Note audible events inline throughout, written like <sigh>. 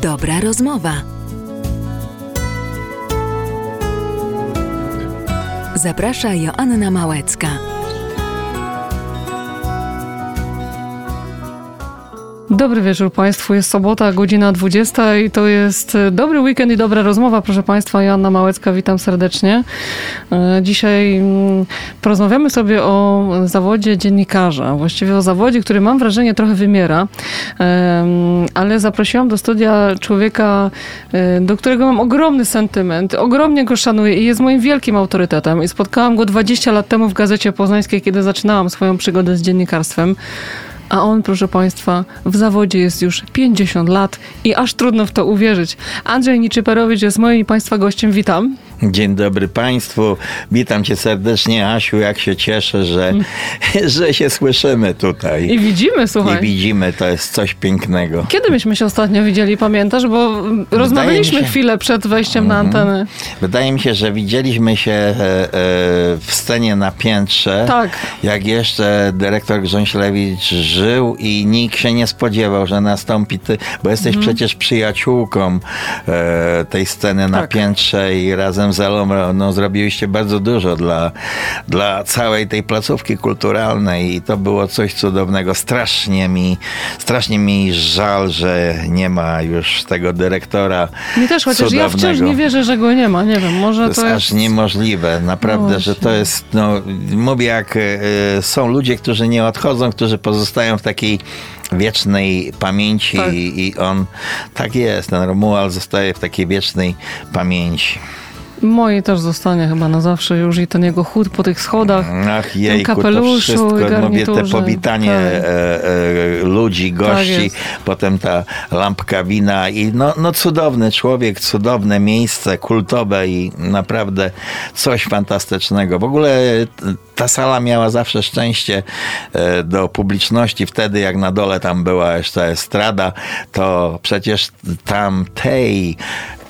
Dobra rozmowa. Zaprasza Joanna Małecka. Dobry wieczór Państwu. Jest sobota, godzina 20 i to jest e, dobry weekend i dobra rozmowa, proszę Państwa. Joanna Małecka, witam serdecznie. E, Dzisiaj mm, porozmawiamy sobie o zawodzie dziennikarza. Właściwie o zawodzie, który mam wrażenie trochę wymiera. Em, Ale zaprosiłam do studia człowieka, e, do którego mam ogromny sentyment. Ogromnie go szanuję i jest moim wielkim autorytetem. I spotkałam go 20 lat temu w Gazecie Poznańskiej, kiedy zaczynałam swoją przygodę z dziennikarstwem. A on, proszę Państwa, w zawodzie jest już 50 lat i aż trudno w to uwierzyć. Andrzej Niczyperowicz jest moim Państwa gościem. Witam. Dzień dobry Państwu. Witam Cię serdecznie, Asiu. Jak się cieszę, że, <laughs> że się słyszymy tutaj. I widzimy, I słuchaj. widzimy, to jest coś pięknego. Kiedy myśmy się ostatnio widzieli, pamiętasz? Bo mm, rozmawialiśmy się- chwilę przed wejściem na antenę. Wydaje mi się, że widzieliśmy się e, e, w scenie na piętrze. Tak. Jak jeszcze dyrektor Grząślewicz żył i nikt się nie spodziewał, że nastąpi ty, bo jesteś Mhm. przecież przyjaciółką e, tej sceny na Tak. piętrze i razem Elą no, zrobiliście bardzo dużo dla, dla całej tej placówki kulturalnej i to było coś cudownego. Strasznie mi, strasznie mi żal, że nie ma już tego dyrektora Mi też, chociaż ja wciąż cudownego. nie wierzę, że go nie ma. Nie wiem, może To jest to aż jest... niemożliwe, naprawdę, No że to jest, no, mówię jak e, są ludzie, którzy nie odchodzą, którzy pozostają w takiej wiecznej pamięci Tak. i, i on, tak jest, ten Romuald zostaje w takiej wiecznej pamięci. Moje też zostanie chyba na zawsze już i ten jego chód po tych schodach. Ach jejku, to kapeluszu i wszystko, mówię, te powitanie Tak. e, e, ludzi, gości, jest. potem ta lampka wina i no, no cudowny człowiek, cudowne miejsce, kultowe i naprawdę coś fantastycznego. W ogóle t- ta sala miała zawsze szczęście e, do publiczności. Wtedy jak na dole tam była jeszcze estrada, to przecież tam tej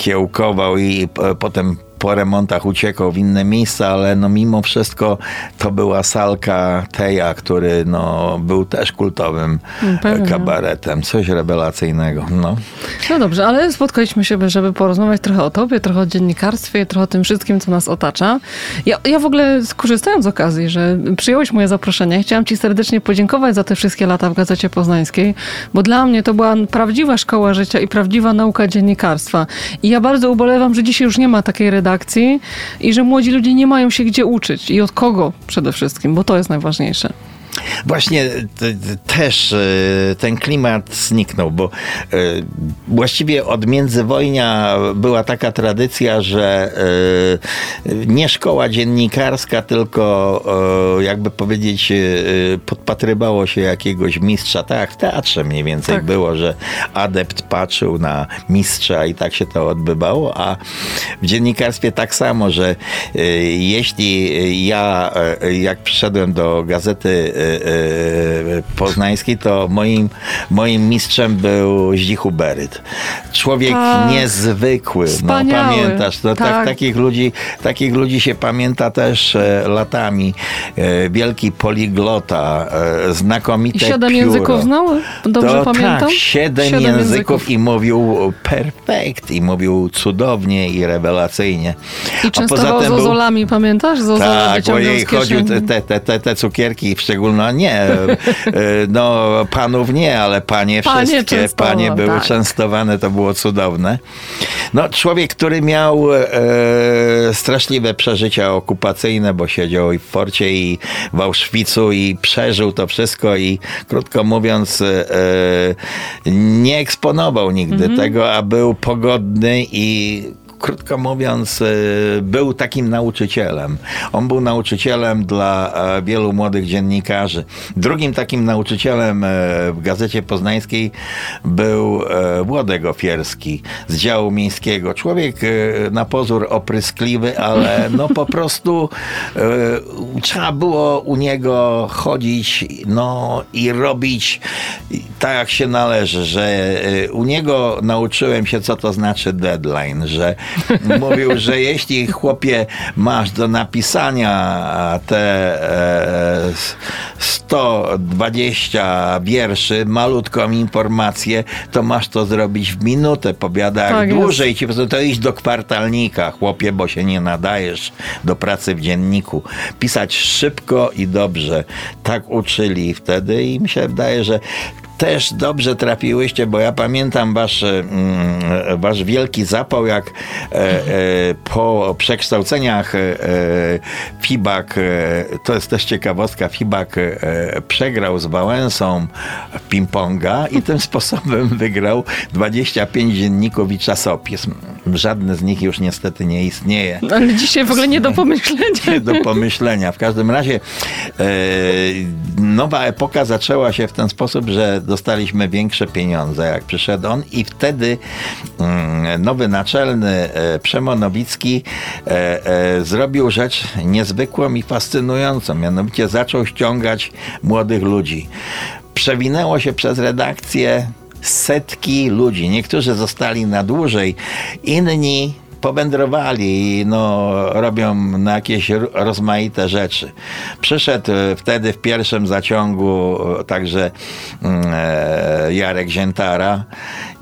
kiełkował i p- potem po remontach uciekał w inne miejsca, ale no mimo wszystko to była salka Teja, który no był też kultowym Mm, pewnie. kabaretem. Coś rewelacyjnego. No. No dobrze, ale spotkaliśmy się, żeby porozmawiać trochę o tobie, trochę o dziennikarstwie, trochę o tym wszystkim, co nas otacza. Ja, ja w ogóle skorzystając z okazji, że przyjąłeś moje zaproszenie, chciałam ci serdecznie podziękować za te wszystkie lata w Gazecie Poznańskiej, bo dla mnie to była prawdziwa szkoła życia i prawdziwa nauka dziennikarstwa. I ja bardzo ubolewam, że dzisiaj już nie ma takiej redakcji i że młodzi ludzie nie mają się gdzie uczyć i od kogo przede wszystkim, bo to jest najważniejsze. Właśnie t- też e, ten klimat zniknął, bo e, właściwie od międzywojnia była taka tradycja, że e, nie szkoła dziennikarska, tylko e, jakby powiedzieć, e, podpatrywało się jakiegoś mistrza. Tak, w teatrze mniej więcej Tak. było, że adept patrzył na mistrza i tak się to odbywało, a w dziennikarstwie tak samo, że e, jeśli ja, e, jak przyszedłem do gazety e, e, poznańskiej, to moim, moim mistrzem był Zdzichu Beryt. Człowiek Tak. niezwykły. No, pamiętasz, no, tak. Tak. takich, ludzi, takich ludzi się pamięta też e, latami. E, wielki poliglota, e, znakomite I siedem pióro. języków znał? Dobrze to pamiętam? Tak, siedem, języków, i mówił perfekt, i mówił cudownie i rewelacyjnie. I częstował był- zozolami, pamiętasz? Zozole tak, ojej, z chodził te, te, te, te cukierki w szczególności, nie, e, no panów nie, ale panie Panie wszystkie, panie były tak. częstowane, to było cudowne. No człowiek, który miał e, straszliwe przeżycia okupacyjne, bo siedział i w Forcie i w Auschwitzu i przeżył to wszystko i krótko mówiąc e, nie eksponował nigdy Mhm. tego, a był pogodny i krótko mówiąc, e, był takim nauczycielem. On był nauczycielem dla e, wielu młodych dziennikarzy. Drugim takim nauczycielem e, w Gazecie Poznańskiej był Włodek Ofierski z działu miejskiego. Człowiek na pozór opryskliwy, ale no po <laughs> prostu trzeba było u niego chodzić no i robić tak jak się należy, że u niego nauczyłem się co to znaczy deadline, że mówił, że jeśli chłopie masz do napisania te e, 120 wierszy, malutką informację, to masz to zrobić w minutę. Powiada, jak Tak jest. dłużej ci to iść do kwartalnika, chłopie, bo się nie nadajesz do pracy w dzienniku. Pisać szybko i dobrze. Tak uczyli wtedy i mi się wydaje, że też dobrze trafiłyście, bo ja pamiętam wasz, mm, wasz wielki zapał, jak e, e, po przekształceniach e, e, Fibak, e, to jest też ciekawostka, Fibak e, przegrał z Wałęsą w ping-ponga i tym <laughs> sposobem wygrał 25 dzienników i czasopism. Żadne z nich już niestety nie istnieje Ale dzisiaj w ogóle nie do <laughs> pomyślenia. nie do pomyślenia. W każdym razie e, nowa epoka zaczęła się w ten sposób, że dostaliśmy większe pieniądze, jak przyszedł on i wtedy mm, nowy naczelny e, Przemo Nowicki e, e, zrobił rzecz niezwykłą i fascynującą. Mianowicie zaczął ściągać młodych ludzi. Przewinęło się przez redakcję setki ludzi. Niektórzy zostali na dłużej, inni powędrowali i no, robią na jakieś ro- rozmaite rzeczy. Przyszedł e, wtedy w pierwszym zaciągu e, także mm, e, Jarek Ziętara.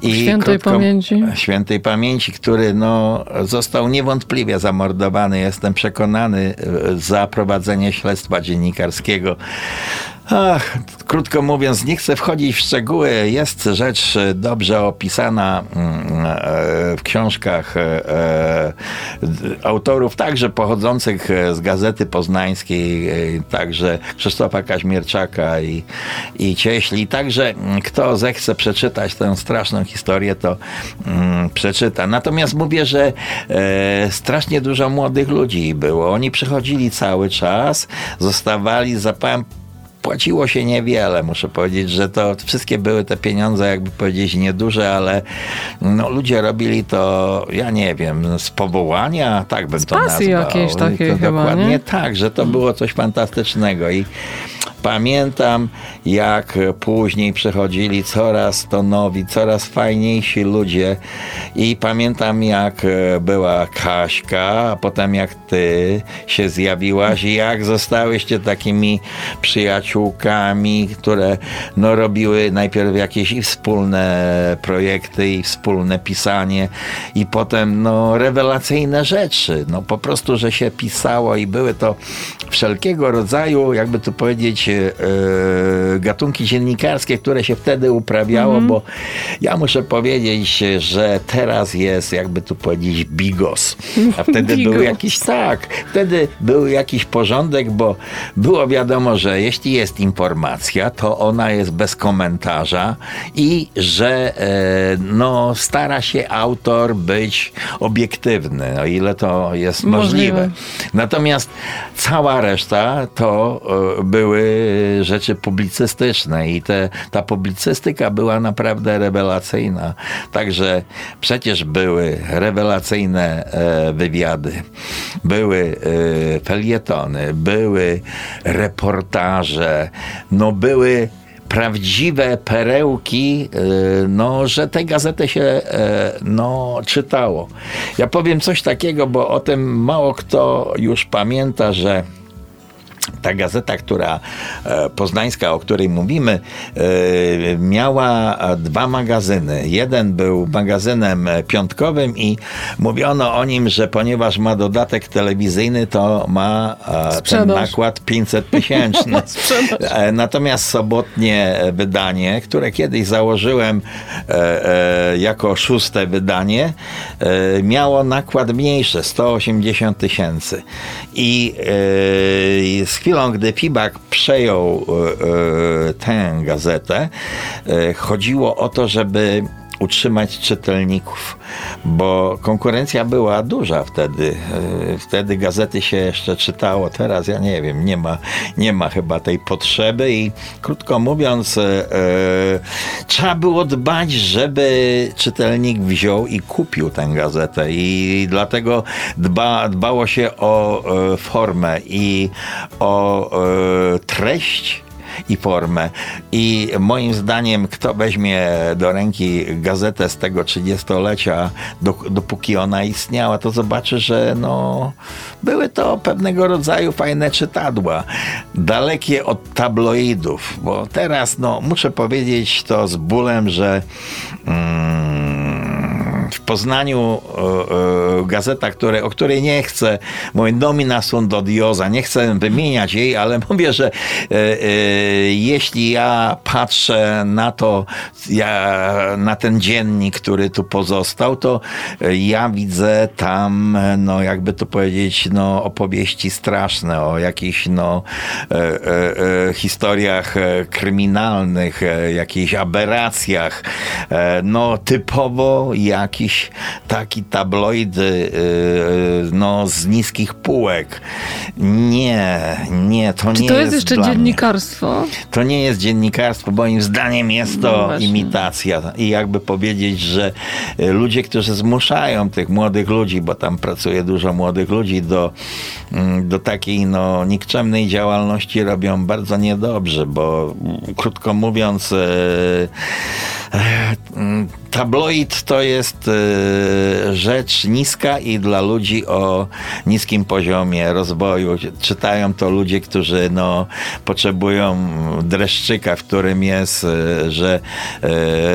I Świętej pamięci. Świętej pamięci, który no, został niewątpliwie zamordowany. Jestem przekonany e, za prowadzenie śledztwa dziennikarskiego. Ach, krótko mówiąc, nie chcę wchodzić w szczegóły. Jest rzecz e, dobrze opisana mm, e, w książkach e, autorów, także pochodzących z Gazety Poznańskiej, także Krzysztofa Kaźmierczaka i, i Cieśli. Także mm, kto zechce przeczytać tę straszną historię, to mm, przeczyta. Natomiast mówię, że strasznie dużo młodych ludzi było. Oni przychodzili cały czas, zostawali, zapałem płaciło się niewiele. Muszę powiedzieć, że to wszystkie były te pieniądze, jakby powiedzieć, nieduże, ale no, ludzie robili to, ja nie wiem, z powołania, tak bym to pasji nazwał. jakiejś I takiej to chyba, Dokładnie nie? tak, że to było coś fantastycznego i Pamiętam, jak później przychodzili coraz to nowi, coraz fajniejsi ludzie i pamiętam, jak e, była Kaśka, a potem jak ty się zjawiłaś i jak zostałyście takimi przyjaciółkami, które no, robiły najpierw jakieś wspólne projekty i wspólne pisanie i potem no, rewelacyjne rzeczy. No, po prostu, że się pisało i były to wszelkiego rodzaju, jakby tu powiedzieć, e, gatunki dziennikarskie, które się wtedy uprawiało, bo ja muszę powiedzieć, że teraz jest, jakby tu powiedzieć, bigos. A wtedy <laughs> był Bigos. jakiś, tak, wtedy był jakiś porządek, bo było wiadomo, że jeśli jest informacja, to ona jest bez komentarza i że e, no, stara się autor być obiektywny, o ile to jest Możliwe. możliwe. Natomiast cała reszta to e, były rzeczy publicystyczne i te, ta publicystyka była naprawdę rewelacyjna. Także przecież były rewelacyjne e, wywiady, były e, felietony, były reportaże, no były prawdziwe perełki, e, no, że tę gazetę się no, czytało. Ja powiem coś takiego, bo o tym mało kto już pamięta, że ta gazeta, która e, poznańska, o której mówimy, e, miała dwa magazyny. Jeden był magazynem piątkowym i mówiono o nim, że ponieważ ma dodatek telewizyjny, to ma e, ten nakład 500 <laughs> tysięczny. Natomiast sobotnie wydanie, które kiedyś założyłem jako szóste wydanie, miało nakład mniejszy, 180 tysięcy. I z chwilą, gdy Fibak przejął e, e, tę gazetę, e, chodziło o to, żeby utrzymać czytelników, bo konkurencja była duża wtedy. E, Wtedy gazety się jeszcze czytało, teraz ja nie wiem, nie ma, nie ma chyba tej potrzeby i krótko mówiąc, e, e, trzeba było dbać, żeby czytelnik wziął i kupił tę gazetę i dlatego dba, dbało się o e, formę i o e, treść i formę. I moim zdaniem, kto weźmie do ręki gazetę z tego 30-lecia, dopóki ona istniała, to zobaczy, że no, były to pewnego rodzaju fajne czytadła, dalekie od tabloidów, bo teraz, no, muszę powiedzieć to z bólem, że mm, w Poznaniu e, e, gazeta, które, o której nie chcę, mówię nomina sunt odiosa, nie chcę wymieniać jej, ale <laughs> mówię, że e, jeśli ja patrzę na to, ja, na ten dziennik, który tu pozostał, to ja widzę tam, no jakby to powiedzieć, no opowieści straszne o jakichś, no historiach kryminalnych, jakichś aberracjach, no typowo jakiś taki tabloid no, z niskich półek. Nie, nie, to Czy nie to jest jest jeszcze dla dziennikarstwo? Mnie. To nie jest dziennikarstwo, moim zdaniem jest to No imitacja. I jakby powiedzieć, że y, ludzie, którzy zmuszają tych młodych ludzi, bo tam pracuje dużo młodych ludzi, do, mm, do takiej no, nikczemnej działalności robią bardzo niedobrze, bo mm, krótko mówiąc, y, y, tabloid to jest rzecz niska i dla ludzi o niskim poziomie rozwoju. Czytają to ludzie, którzy no, potrzebują dreszczyka, w którym jest, że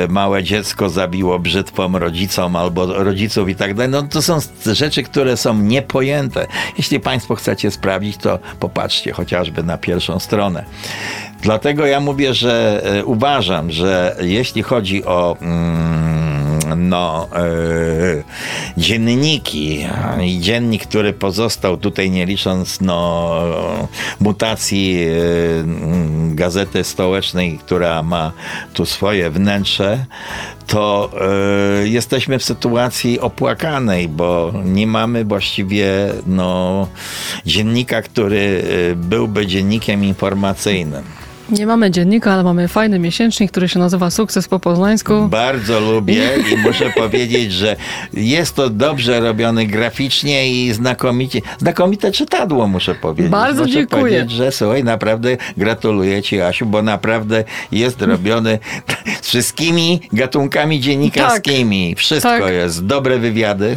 małe dziecko zabiło brzytwą rodzicom albo rodziców i tak dalej. No, to są rzeczy, które są niepojęte. Jeśli Państwo chcecie sprawdzić, to popatrzcie chociażby na pierwszą stronę. Dlatego ja mówię, że uważam, że jeśli chodzi o mm, no, yy, dzienniki i dziennik, który pozostał tutaj, nie licząc no, mutacji yy, Gazety Stołecznej, która ma tu swoje wnętrze, to yy, jesteśmy w sytuacji opłakanej, bo nie mamy właściwie no, dziennika, który byłby dziennikiem informacyjnym. Nie mamy dziennika, ale mamy fajny miesięcznik, który się nazywa Sukces po Poznańsku. Bardzo lubię i muszę <laughs> powiedzieć, że jest to dobrze robiony graficznie i znakomicie, znakomite czytadło, muszę powiedzieć. Bardzo muszę dziękuję. powiedzieć, że słuchaj, naprawdę gratuluję Ci, Asiu, bo naprawdę jest robiony z <laughs> wszystkimi gatunkami dziennikarskimi. Tak. Wszystko Tak. jest. Dobre wywiady,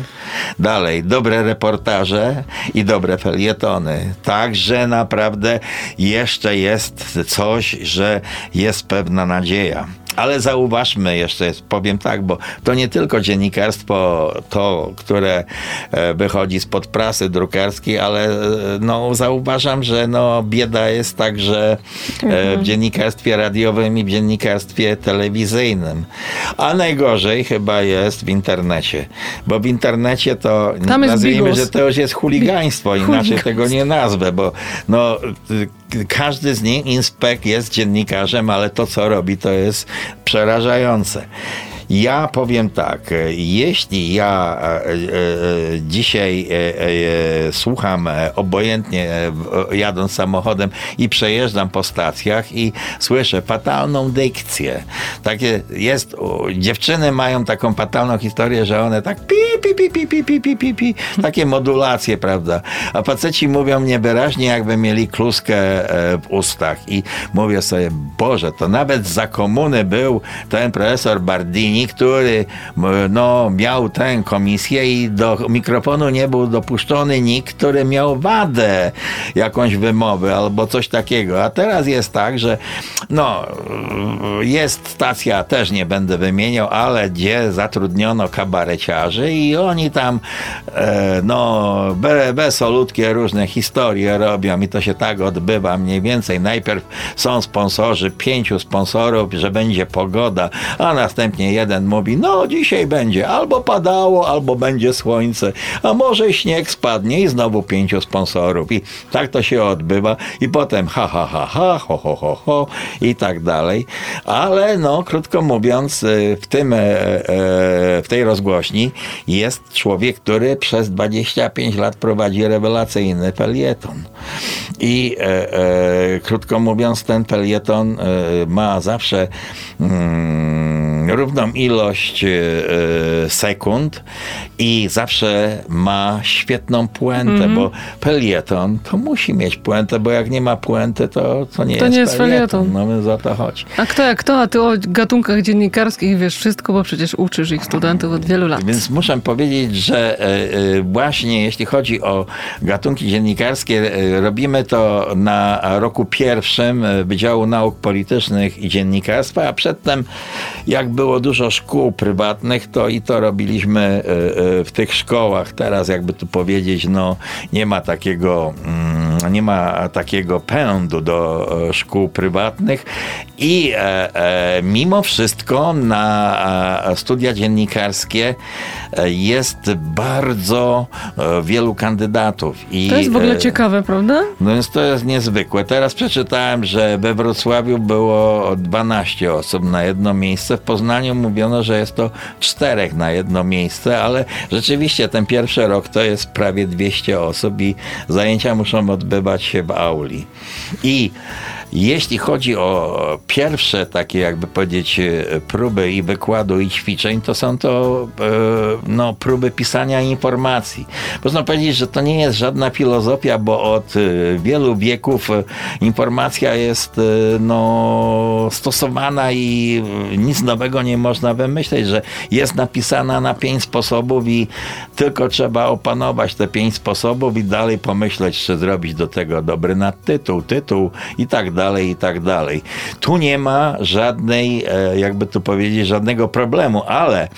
dalej, dobre reportaże i dobre felietony. Także naprawdę jeszcze jest coś, że jest pewna nadzieja. Ale zauważmy jeszcze, powiem tak, bo to nie tylko dziennikarstwo to, które e, wychodzi spod prasy drukarskiej, ale e, no, zauważam, że no, bieda jest także e, w dziennikarstwie radiowym i w dziennikarstwie telewizyjnym. A najgorzej chyba jest w internecie, bo w internecie to nazwijmy, bigos. że to już jest chuligaństwo, inaczej tego nie nazwę, bo no, y, każdy z nich, inspek jest dziennikarzem, ale to co robi to jest przerażające. Ja powiem tak, e, jeśli ja e, e, dzisiaj słucham obojętnie jadąc samochodem i przejeżdżam po stacjach i słyszę fatalną dykcję. Takie jest, dziewczyny mają taką fatalną historię, że one tak pi, pi, pi, pi, pi, pi, pi, pi, pi, takie modulacje, prawda? A faceci mówią niewyraźnie, jakby mieli kluskę w ustach i mówię sobie, Boże, to nawet za komuny był ten profesor Bardini, który m, no, miał tę komisję i do mikrofonu nie był dopuszczony nikt, który miał wadę jakąś wymowy albo coś takiego. A teraz jest tak, że no, jest stacja, też nie będę wymieniał, ale gdzie zatrudniono kabareciarzy i oni tam e, no, be, różne historie robią i to się tak odbywa mniej więcej. Najpierw są sponsorzy, pięciu sponsorów, że będzie pogoda, a następnie jeden mówi, no dzisiaj będzie albo padało, albo będzie słońce, a może śnieg spadnie i znowu pięciu sponsorów i tak to się odbywa i potem ha, ha, ha, ha, ho, ho, ho, ho i tak dalej. Ale no, krótko mówiąc, y, w tym, e, e, w tej rozgłośni jest człowiek, który przez 25 lat prowadzi rewelacyjny felieton. I e, krótko mówiąc, ten felieton ma zawsze mm, równą ilość e, sekund i zawsze ma świetną puentę, Mhm. bo pelieton to musi mieć puentę, bo jak nie ma puenty, to, to nie To jest nie jest felieton. No o to chodzi. A kto jak kto, a ty o gatunkach dziennikarskich wiesz wszystko, bo przecież uczysz ich studentów od wielu lat. Więc muszę powiedzieć, że e, e, właśnie jeśli chodzi o gatunki dziennikarskie, robimy to na roku pierwszym Wydziału Nauk Politycznych i Dziennikarstwa, a przedtem jak było dużo szkół prywatnych, to i to robiliśmy e, e, w tych szkołach. Teraz jakby tu powiedzieć, no nie ma takiego, mm, nie ma takiego pędu do e, szkół prywatnych i mimo wszystko na studia dziennikarskie jest bardzo wielu kandydatów. I, To jest w ogóle ciekawe, prawda? no więc to jest niezwykłe. Teraz przeczytałem, że we Wrocławiu było 12 osób na jedno miejsce. W Poznaniu mówiono, że jest to czterech na jedno miejsce, ale rzeczywiście ten pierwszy rok to jest prawie 200 osób i zajęcia muszą odbywać się w auli. I jeśli chodzi o pierwsze takie, jakby powiedzieć, e, próby i wykładu i ćwiczeń, to są to e, no, próby pisania informacji. Można powiedzieć, że to nie jest żadna filozofia, bo od e, wielu wieków informacja jest no, stosowana i nic nowego nie można wymyśleć, że jest napisana na pięć sposobów i tylko trzeba opanować te pięć sposobów i dalej pomyśleć, czy zrobić do tego dobry nadtytuł, tytuł i tak dalej, i tak dalej. Tu nie ma żadnej, e, jakby tu powiedzieć, żadnego problemu, ale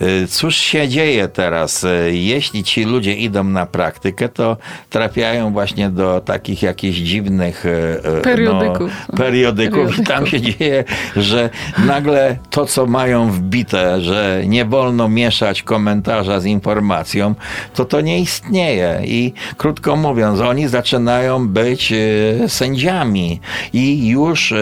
e, cóż się dzieje teraz? E, Jeśli ci ludzie idą na praktykę, to trafiają właśnie do takich jakichś dziwnych Periodyków. No, periodyków i tam się dzieje, że nagle to, co mają wbite, że nie wolno mieszać komentarza z informacją, to to nie istnieje. I krótko mówiąc, oni zaczynają być sędziami i już, e,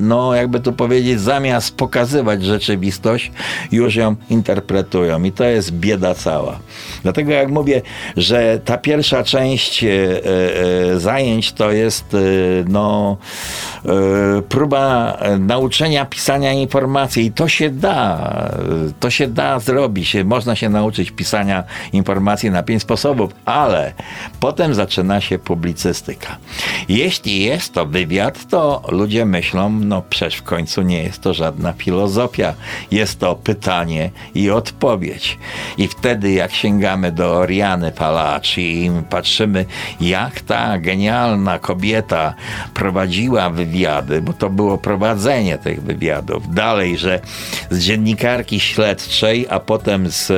no jakby to powiedzieć, zamiast pokazywać rzeczywistość, już ją interpretują. I to jest bieda cała. Dlatego jak mówię, że ta pierwsza część e, e, zajęć to jest no, próba nauczenia pisania informacji i to się da, to się da zrobić. Można się nauczyć pisania informacji na pięć sposobów, ale potem zaczyna się publicystyka. Jeśli jest to wywiad, to ludzie myślą, no przecież w końcu nie jest to żadna filozofia, jest to pytanie i odpowiedź. I wtedy jak sięgamy do Oriany Palaci i patrzymy, jak ta genialna kobieta prowadziła wywiady, bo to było prowadzenie tych wywiadów. Dalej, że z dziennikarki śledczej, a potem z, e,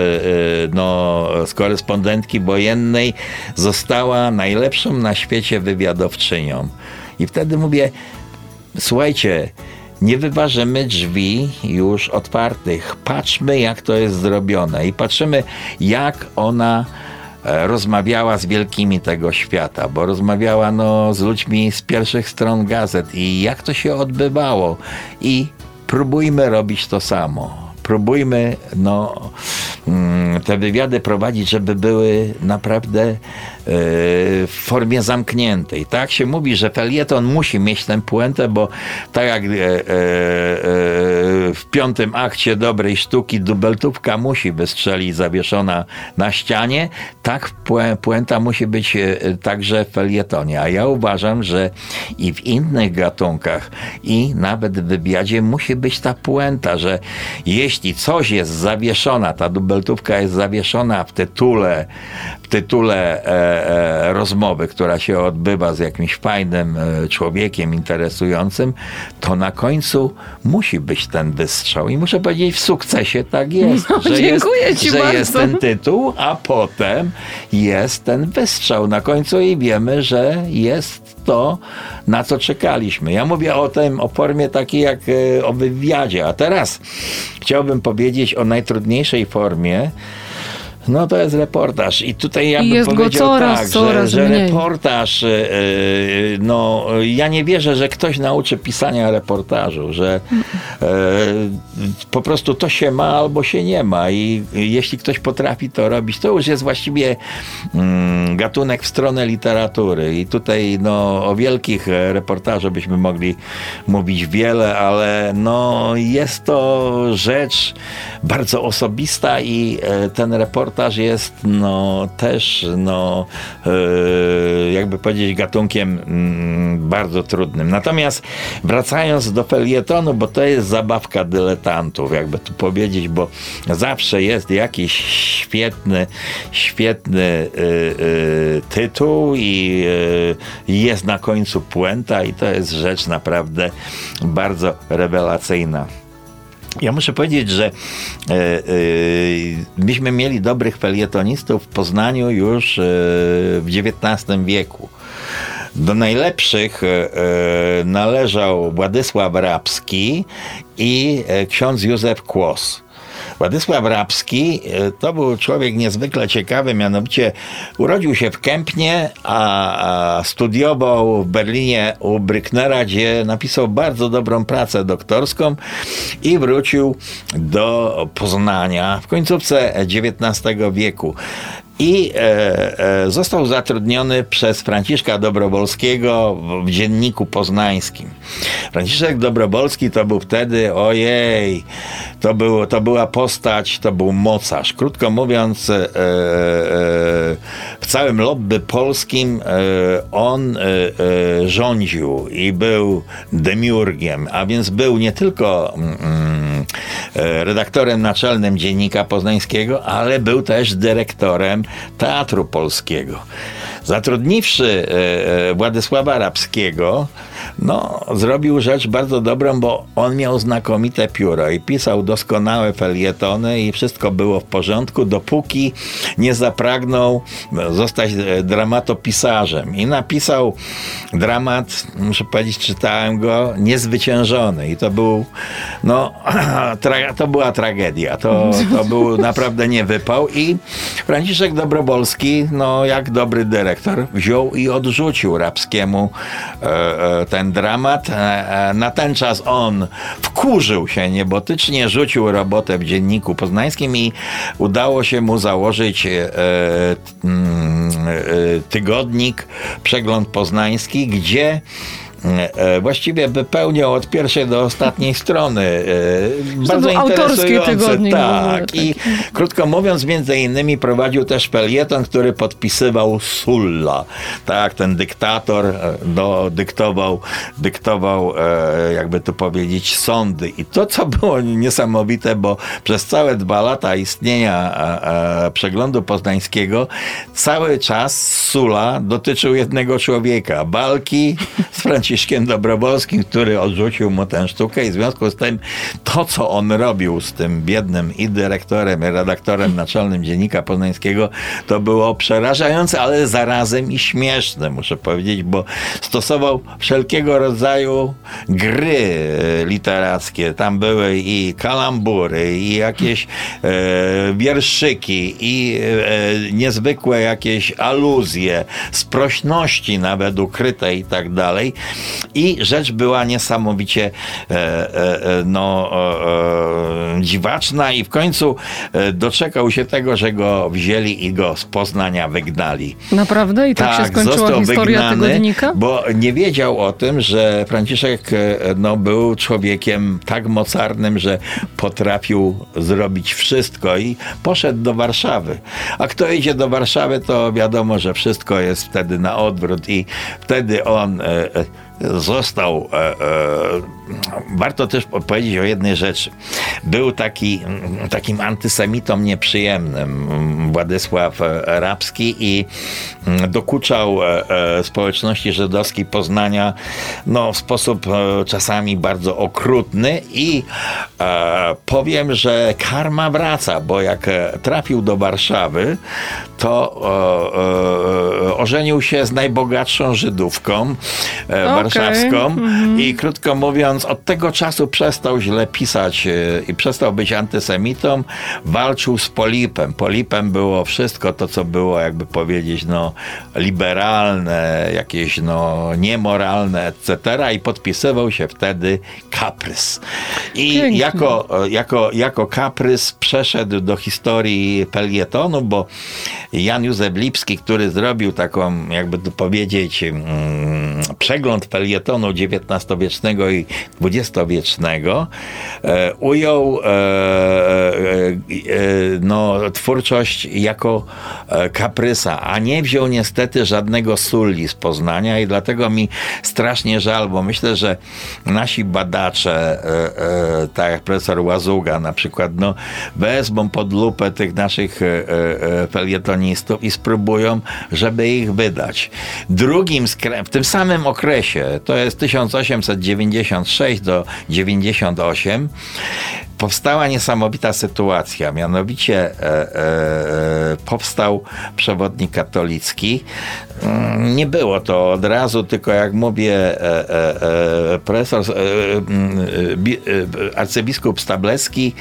no, z korespondentki wojennej została najlepszą na świecie wywiadowczynią. I wtedy mówię, słuchajcie, nie wyważymy drzwi już otwartych. Patrzmy, jak to jest zrobione i patrzymy, jak ona e, rozmawiała z wielkimi tego świata, bo rozmawiała no, z ludźmi z pierwszych stron gazet i jak to się odbywało. I próbujmy robić to samo. Próbujmy no, mm, te wywiady prowadzić, żeby były naprawdę w formie zamkniętej. Tak się mówi, że felieton musi mieć tę puentę, bo tak jak e, e, e, w piątym akcie dobrej sztuki dubeltówka musi wystrzelić zawieszona na ścianie, tak pue- puenta musi być także w felietonie. A ja uważam, że i w innych gatunkach, i nawet w wywiadzie musi być ta puenta, że jeśli coś jest zawieszona, ta dubeltówka jest zawieszona w tytule, w tytule e, rozmowy, która się odbywa z jakimś fajnym e, człowiekiem interesującym, to na końcu musi być ten wystrzał. I muszę powiedzieć, w sukcesie tak jest, No, że, dziękuję jest, ci że bardzo. jest ten tytuł, a potem jest ten wystrzał na końcu i wiemy, że jest to, na co czekaliśmy. Ja mówię o tym, o formie takiej jak e, o wywiadzie, a teraz chciałbym powiedzieć o najtrudniejszej formie, No to jest reportaż i tutaj ja I bym powiedział coraz, tak, coraz że, że reportaż, e, no ja nie wierzę, że ktoś nauczy pisania reportażu, że e, po prostu to się ma albo się nie ma i jeśli ktoś potrafi to robić, to już jest właściwie mm, gatunek w stronę literatury i tutaj no o wielkich reportażach byśmy mogli mówić wiele, ale no jest to rzecz bardzo osobista i ten reportaż jest no też no e, jakby powiedzieć gatunkiem mm, bardzo trudnym. Natomiast wracając do felietonu, bo to jest zabawka dyletantów, jakby tu powiedzieć, bo zawsze jest jakiś świetny, świetny y, y, tytuł i jest na końcu puenta i to jest rzecz naprawdę bardzo rewelacyjna. Ja muszę powiedzieć, że e, e, myśmy mieli dobrych felietonistów w Poznaniu już e, w XIX wieku. Do najlepszych e, należał Władysław Rabski i ksiądz Józef Kłos. Władysław Rabski e, to był człowiek niezwykle ciekawy, mianowicie urodził się w Kępnie, a, studiował w Berlinie u Brücknera, gdzie napisał bardzo dobrą pracę doktorską i wrócił do Poznania w końcówce XIX wieku. I e, e, został zatrudniony przez Franciszka Dobrowolskiego w, w dzienniku poznańskim. Franciszek Dobrowolski to był wtedy, ojej, to, było, to była postać, to był mocarz. Krótko mówiąc, e, e, w całym lobby polskim e, on e, rządził i był demiurgiem, a więc był nie tylko mm, e, redaktorem naczelnym Dziennika Poznańskiego, ale był też dyrektorem Teatru Polskiego. Zatrudniwszy e, e, Władysława Rabskiego, no, zrobił rzecz bardzo dobrą, bo on miał znakomite pióro i pisał doskonałe felietony i wszystko było w porządku, dopóki nie zapragnął zostać e, dramatopisarzem. I napisał dramat, muszę powiedzieć, czytałem go, niezwyciężony. I to był, no, <clears throat> to była tragedia. To, to był <laughs> naprawdę niewypał. I Franciszek Dobrowolski, no, jak dobry dyrektor, wziął i odrzucił Rabskiemu e, e, ten dramat. E, e, Na ten czas on wkurzył się niebotycznie, rzucił robotę w Dzienniku Poznańskim i udało się mu założyć e, mm, tygodnik Przegląd Poznański, gdzie właściwie wypełniał od pierwszej do ostatniej <laughs> strony. e, Bardzo był autorski tygodnik ogóle, Tak. I krótko mówiąc, między innymi prowadził też felieton, który podpisywał Sulla. Tak, ten dyktator e, do, dyktował, dyktował, e, jakby to powiedzieć, sądy. I to, co było niesamowite, bo przez całe dwa lata istnienia e, e, przeglądu poznańskiego cały czas Sula dotyczył jednego człowieka. Balki z Franciszkiem <laughs> Dobrowolskim, który odrzucił mu tę sztukę i w związku z tym to, co on robił z tym biednym i dyrektorem, i redaktorem naczelnym Dziennika Poznańskiego, to było przerażające, ale zarazem i śmieszne, muszę powiedzieć, bo stosował wszelkiego rodzaju gry e, literackie. Tam były i kalambury, i jakieś e, wierszyki, i e, niezwykłe jakieś aluzje, sprośności nawet ukryte i tak dalej. I rzecz była niesamowicie e, e, e, no, dziwaczna i w końcu doczekał się tego, że go wzięli i go z Poznania wygnali. Naprawdę? I tak, się skończyła historia wygnany, tygodnika? Bo nie wiedział o tym, że Franciszek no, był człowiekiem tak mocarnym, że potrafił zrobić wszystko i poszedł do Warszawy. A kto idzie do Warszawy, to wiadomo, że wszystko jest wtedy na odwrót i wtedy on został. E, e, warto też powiedzieć o jednej rzeczy. Był taki, takim antysemitą nieprzyjemnym Władysław e, Rabski i mm, dokuczał e, e, społeczności żydowskiej Poznania no, w sposób czasami bardzo okrutny i powiem, że karma wraca, bo jak trafił do Warszawy, to ożenił się z najbogatszą Żydówką e, Warszawską i krótko mówiąc od tego czasu przestał źle pisać e, i przestał być antysemitą. Walczył z Polipem. Polipem było wszystko to, co było, jakby powiedzieć, no, liberalne, jakieś no, niemoralne, etc. I podpisywał się wtedy kaprys. I jako, jako, jako kaprys przeszedł do historii pelietonu, bo Jan Józef Lipski, który zrobił taką, jakby to powiedzieć, mm, przegląd pelietonu XIX-wiecznego i XX-wiecznego, e, ujął e, e, no, twórczość jako kaprysa, a nie wziął niestety żadnego Sulli z Poznania i dlatego mi strasznie żal, bo myślę, że nasi badacze, tak jak profesor Łazuga na przykład, no, wezmą pod lupę tych naszych felietonistów i spróbują, żeby ich wydać. Drugim, w tym samym okresie, to jest 1896 do 98, powstała niesamowita sytuacja. Mianowicie e, e, powstał przewodnik katolicki. Mm, nie było to od razu, tylko jak mówię, e, e, e profesor, e, arcybiskup Stablecki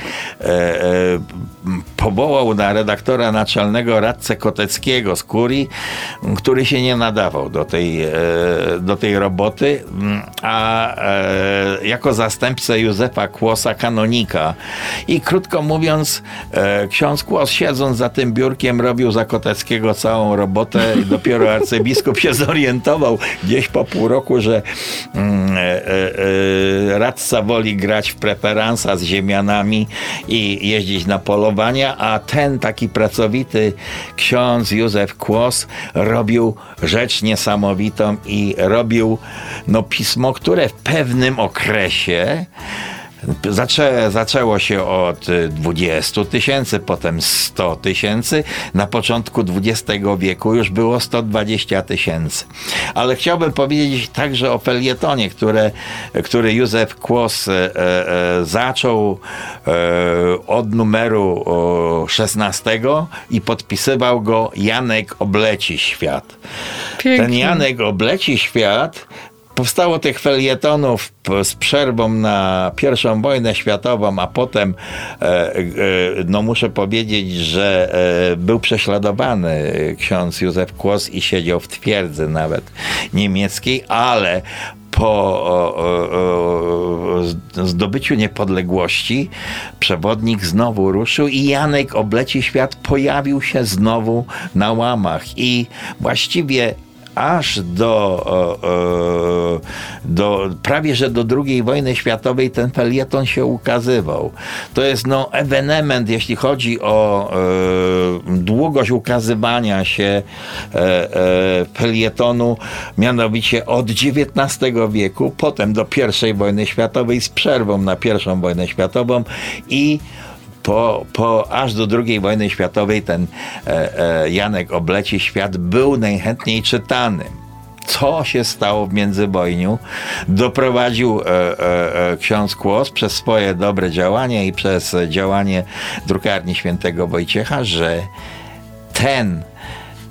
powołał na redaktora naczelnego radcę Koteckiego z Kurii, który się nie nadawał do tej, do tej roboty, a jako zastępcę Józefa Kłosa, kanonika. I krótko mówiąc, ksiądz Kłos siedząc za tym biurkiem robił za Koteckiego całą robotę i dopiero arcybiskup się zorientował gdzieś po pół roku, że mm, e, e, radca woli grać w preferansa z ziemianami i jeździć na polowania, a ten taki pracowity ksiądz Józef Kłos robił rzecz niesamowitą i robił no, pismo, które w pewnym okresie Zaczę, zaczęło się od 20 tysięcy, potem 100 tysięcy. Na początku XX wieku już było 120 tysięcy. Ale chciałbym powiedzieć także o felietonie, które, który Józef Kłos e, e, zaczął e, od numeru 16 i podpisywał go Janek Obleci Świat. Pięknie. Ten Janek Obleci Świat Powstało tych felietonów z przerwą na pierwszą wojnę światową, a potem, e, e, no muszę powiedzieć, że e, był prześladowany ksiądz Józef Kłos i siedział w twierdzy nawet niemieckiej, ale po zdobyciu niepodległości przewodnik znowu ruszył i Janek Obleci Świat pojawił się znowu na łamach. I właściwie aż do, do prawie że do II wojny światowej ten felieton się ukazywał. To jest no ewenement, jeśli chodzi o e, długość ukazywania się e, e, felietonu, mianowicie od XIX wieku, potem do I wojny światowej z przerwą na I wojnę światową i po, po aż do II wojny światowej ten e, e, Janek Obleci Świat był najchętniej czytany co się stało w międzywojniu, doprowadził e, e, e, ksiądz Kłos przez swoje dobre działanie i przez działanie drukarni świętego Wojciecha, że ten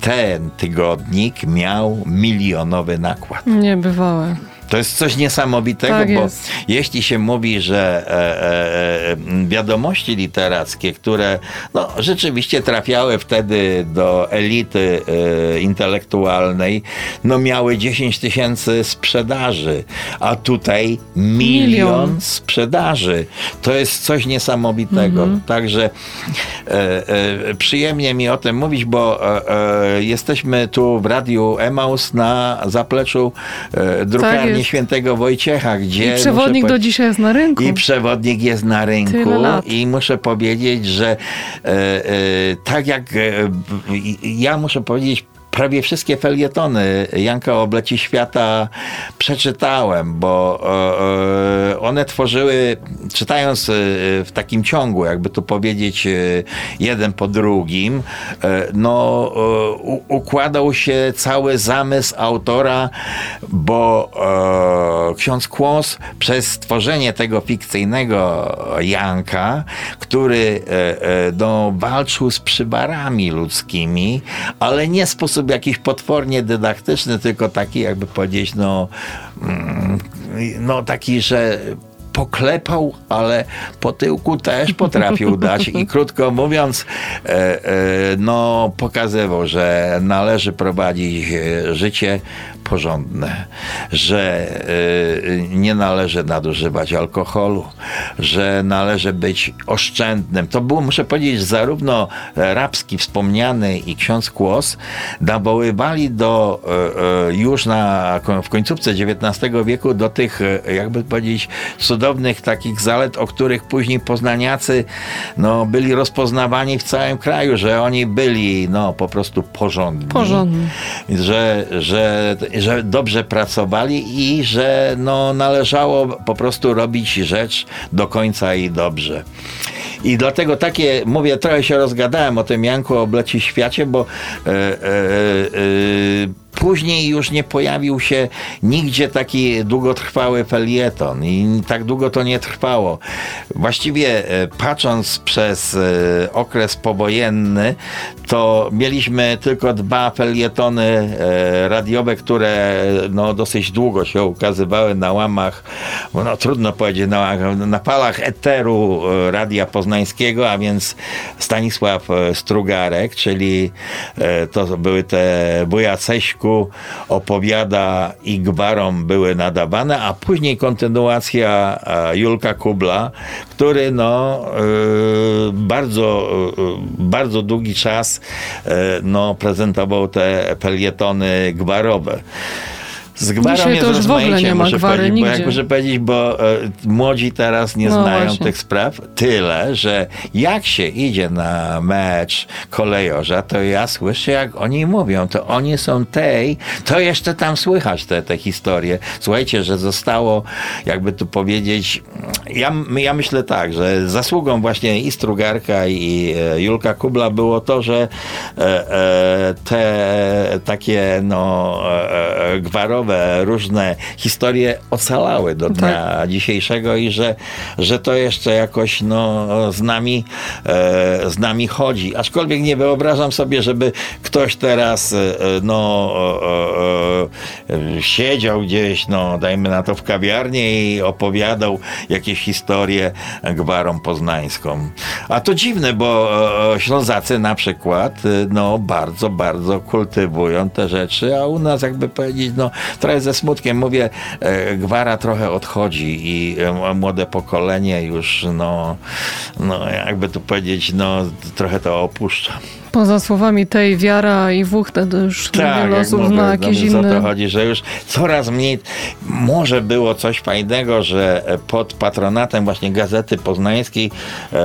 ten tygodnik miał milionowy nakład. Niebywałe. To jest coś niesamowitego, tak bo jeśli się mówi, że e, e, wiadomości literackie, które no, rzeczywiście trafiały wtedy do elity e, intelektualnej, no miały 10 tysięcy sprzedaży, a tutaj milion, milion, sprzedaży. To jest coś niesamowitego. Mhm. Także e, e, przyjemnie mi o tym mówić, bo e, jesteśmy tu w Radiu Emaus na zapleczu drukarni świętego Wojciecha, gdzie... I przewodnik do dzisiaj jest na rynku. I przewodnik jest na rynku. I muszę powiedzieć, że e, e, tak jak e, ja muszę powiedzieć, prawie wszystkie felietony Janka Obleci Świata przeczytałem, bo e, e, one tworzyły, czytając e, w takim ciągu, jakby tu powiedzieć jeden po drugim, no układał się cały zamysł autora, bo ksiądz Kłos przez stworzenie tego fikcyjnego Janka, który no, walczył z przybarami ludzkimi, ale nie sposób sposób jakiś potwornie dydaktyczny, tylko taki, jakby powiedzieć, no, mm, no taki, że poklepał, ale po tyłku też potrafił <laughs> dać i krótko mówiąc, e, e, no pokazywał, że należy prowadzić e, życie porządne, że nie należy nadużywać alkoholu, że należy być oszczędnym. To było, muszę powiedzieć, zarówno Rabski wspomniany i ksiądz Kłos nawoływali do już na, w końcówce XIX wieku do tych, jakby powiedzieć, cudownych takich zalet, o których później poznaniacy no, byli rozpoznawani w całym kraju, że oni byli no, po prostu porządni. Porządni. Że, że, że dobrze pracowali i że no, należało po prostu robić rzecz do końca i dobrze. I dlatego takie, mówię, trochę się rozgadałem o tym Janku Obleci Świacie, bo e, e, e, Później już nie pojawił się nigdzie taki długotrwały felieton i tak długo to nie trwało. Właściwie e, patrząc przez e, okres powojenny, to mieliśmy tylko dwa felietony e, radiowe, które no, dosyć długo się ukazywały na łamach, no trudno powiedzieć, na, na falach eteru Radia Poznańskiego, a więc Stanisław Strugarek, czyli to były te Buja Ceśku, opowiada i gwarom były nadawane, a później kontynuacja Julka Kubla, który no, e, bardzo, e, bardzo długi czas e, no, prezentował te felietony gwarowe. Z gwarą Dzisiaj to już w ogóle nie ma gwary nigdzie. Bo jak muszę powiedzieć, bo e, młodzi teraz nie no znają właśnie. tych spraw. Tyle, że jak się idzie na mecz kolejorza, to ja słyszę, jak oni mówią, to oni są tej, to jeszcze tam słychać te, te historie. Słuchajcie, że zostało, jakby tu powiedzieć, ja, ja myślę tak, że zasługą właśnie i Strugarka i e, Julka Kubla było to, że e, e, te takie no e, różne historie ocalały do dnia tak. dzisiejszego i że, że to jeszcze jakoś no, z, nami, e, z nami chodzi. Aczkolwiek nie wyobrażam sobie, żeby ktoś teraz e, no, e, siedział gdzieś, no, dajmy na to w kawiarni i opowiadał jakieś historie gwarą poznańską. A to dziwne, bo Ślązacy na przykład no, bardzo, bardzo kultywują te rzeczy, a u nas jakby powiedzieć, no trochę ze smutkiem mówię, e, gwara trochę odchodzi i e, młode pokolenie już, no, no jakby tu powiedzieć, no trochę to opuszcza. Poza słowami tej wiara i wuch, to już tak, wiele osób zna jakieś inne. O to chodzi, że już coraz mniej, może było coś fajnego, że pod patronatem właśnie Gazety Poznańskiej e,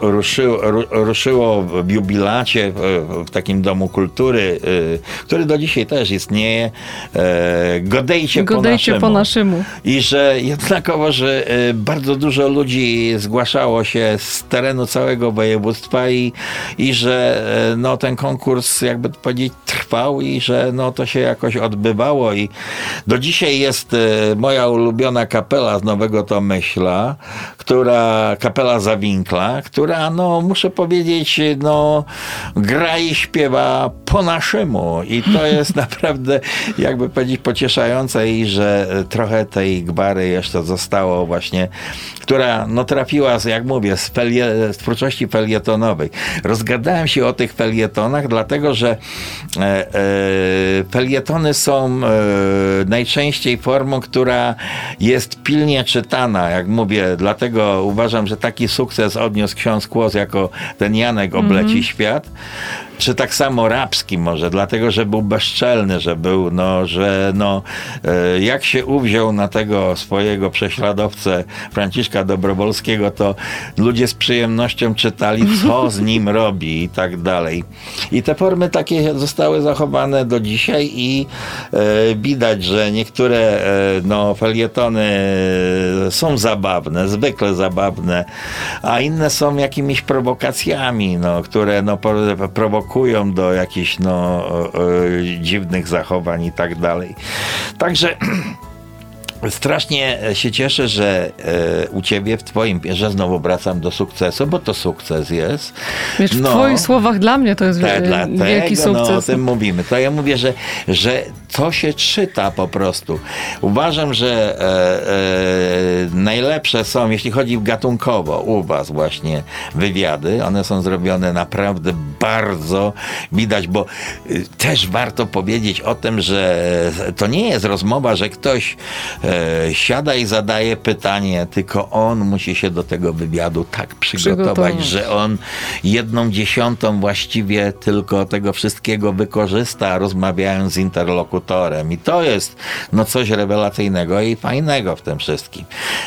ruszyło, ruszyło w jubilacie w, w takim domu kultury, e, który do dzisiaj też istnieje, e, Godejcie, Godejcie po, naszemu. po naszemu. I że jednakowo, że e, bardzo dużo ludzi zgłaszało się z terenu całego województwa i, i że że e, no, ten konkurs, jakby powiedzieć, trwał i że no, to się jakoś odbywało i do dzisiaj jest e, moja ulubiona kapela z Nowego Tomyśla, która, kapela Zawinkla, która, no, muszę powiedzieć, no, gra i śpiewa po naszemu i to <laughs> jest naprawdę, jakby powiedzieć, pocieszające i że trochę tej gwary jeszcze zostało właśnie, która, no, trafiła, jak mówię, z, felie, z twórczości felietonowej. Rozgadałem Dowiedziałem się o tych felietonach, dlatego że e, e, felietony są e, najczęściej formą, która jest pilnie czytana, jak mówię, dlatego uważam, że taki sukces odniósł ksiądz Kłos jako ten Janek obleci mm -hmm. świat czy tak samo Rabski może, dlatego, że był bezczelny, że był, no, że no, jak się uwziął na tego swojego prześladowcę Franciszka Dobrowolskiego, to ludzie z przyjemnością czytali, co z nim robi tak dalej. I te formy takie zostały zachowane do dzisiaj i e, widać, że niektóre e, no, felietony są zabawne, zwykle zabawne, a inne są jakimiś prowokacjami, no, które no, prowokują do jakichś no, dziwnych zachowań i tak dalej. Także <clears throat> Strasznie się cieszę, że e, u ciebie w twoim, że znowu wracam do sukcesu, bo to sukces jest. Wiesz, w twoich słowach dla mnie to jest Te- wie- dlatego, wielki No, o sukces. tym mówimy. To ja mówię, że, że to się czyta po prostu. Uważam, że e, e, najlepsze są, jeśli chodzi gatunkowo, u was właśnie wywiady. One są zrobione naprawdę bardzo widać, bo y, też warto powiedzieć o tym, że to nie jest rozmowa, że ktoś e, siada i zadaje pytanie, tylko on musi się do tego wywiadu tak przygotować, Przygotować. że on jedną dziesiątą właściwie tylko tego wszystkiego wykorzysta, rozmawiając z interlokutorem. I to jest no coś rewelacyjnego i fajnego w tym wszystkim.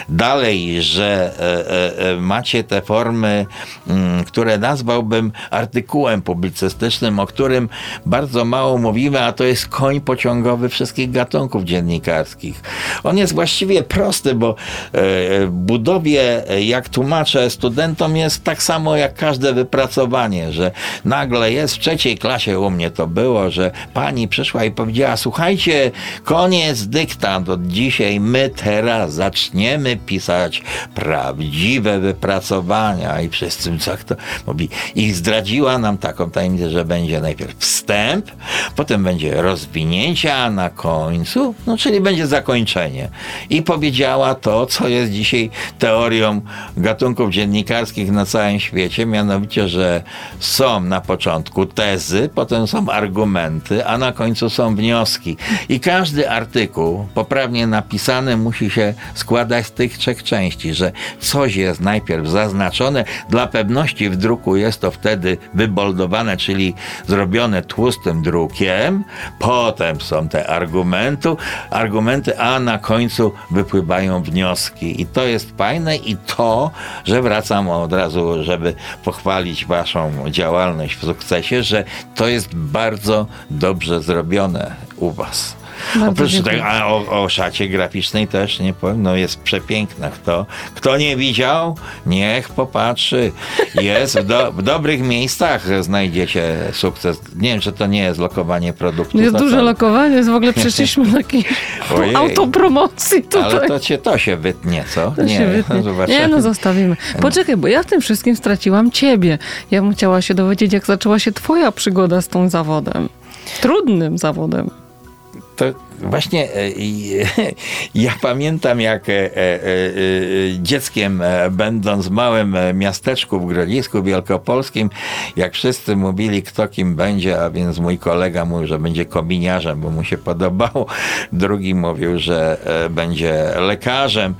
Dalej, że e, e, e, macie te formy, mm, które nazwałbym artykułem publicystycznym, o którym bardzo mało mówimy, a to jest koń pociągowy wszystkich gatunków dziennikarskich. On jest właściwie prosty, bo e, budowie, e, jak tłumaczę studentom, jest tak samo jak każde wypracowanie, że nagle jest w trzeciej klasie u mnie to było, że pani przyszła i powiedziała: Słuchajcie, koniec dyktant. Od dzisiaj my teraz zaczniemy pisać prawdziwe wypracowania. I wszyscy, co to mówi. I zdradziła nam taką tajemnicę, że będzie najpierw wstęp, potem będzie rozwinięcie, a na końcu, no czyli będzie zakończenie. I powiedziała to, co jest dzisiaj teorią gatunków dziennikarskich na całym świecie, mianowicie, że są na początku tezy, potem są argumenty, a na końcu są wnioski. I każdy artykuł poprawnie napisany musi się składać z tych trzech części, że coś jest najpierw zaznaczone, dla pewności w druku jest to wtedy wyboldowane, czyli zrobione tłustym drukiem, potem są te argumenty, argumenty, a na końcu wypływają wnioski. I to jest fajne i to, że wracam od razu, żeby pochwalić waszą działalność w sukcesie, że to jest bardzo dobrze zrobione u was. Bardzo Oprócz tego, a o, o szacie graficznej też nie powiem, no jest przepiękna. Kto, kto nie widział, niech popatrzy. Jest w, do, w dobrych miejscach znajdziecie sukces. Nie wiem, czy to nie jest lokowanie produktu. Jest duże co? lokowanie, jest w ogóle przeszliśmy do takiej <laughs> autopromocji tutaj. Ale to, cię, to się wytnie, co? To się wytnie. zobaczymy. Nie, no zostawimy. Poczekaj, bo ja w tym wszystkim straciłam ciebie. Ja bym chciała się dowiedzieć, jak zaczęła się twoja przygoda z tą zawodem. Trudnym zawodem. To właśnie e, <laughs> ja pamiętam, jak e, e, dzieckiem będąc w małym miasteczku w Grodzisku Wielkopolskim, jak wszyscy mówili, kto kim będzie, a więc mój kolega mówił, że będzie kominiarzem, bo mu się podobało. Drugi mówił, że będzie lekarzem,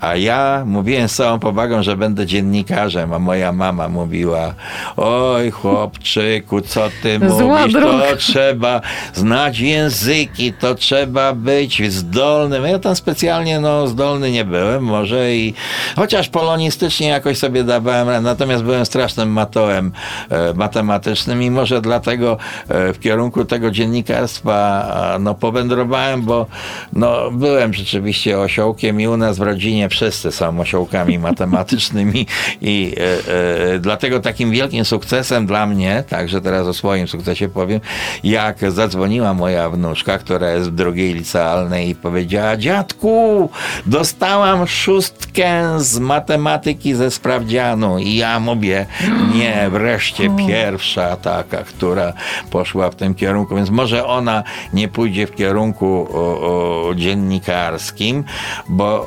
a ja mówiłem z całą powagą, że będę dziennikarzem, a moja mama mówiła, oj chłopczyku, co ty Zła mówisz, to trzeba znać języki, to trzeba być zdolnym. Ja tam specjalnie no, zdolny nie byłem może i chociaż polonistycznie jakoś sobie dawałem, natomiast byłem strasznym matołem e, matematycznym i może dlatego e, w kierunku tego dziennikarstwa a, no, powędrowałem, bo no, byłem rzeczywiście osiołkiem i u nas w rodzinie wszyscy są osiołkami <laughs> matematycznymi i e, e, dlatego takim wielkim sukcesem dla mnie, także teraz o swoim sukcesie powiem, jak zadzwoniła moja wnuczka, która jest w drugiej licealnej i powiedziała, dziadku, dostałam szóstkę z matematyki ze sprawdzianu. I ja mówię, nie, wreszcie pierwsza taka, która poszła w tym kierunku, więc może ona nie pójdzie w kierunku o, o, dziennikarskim, bo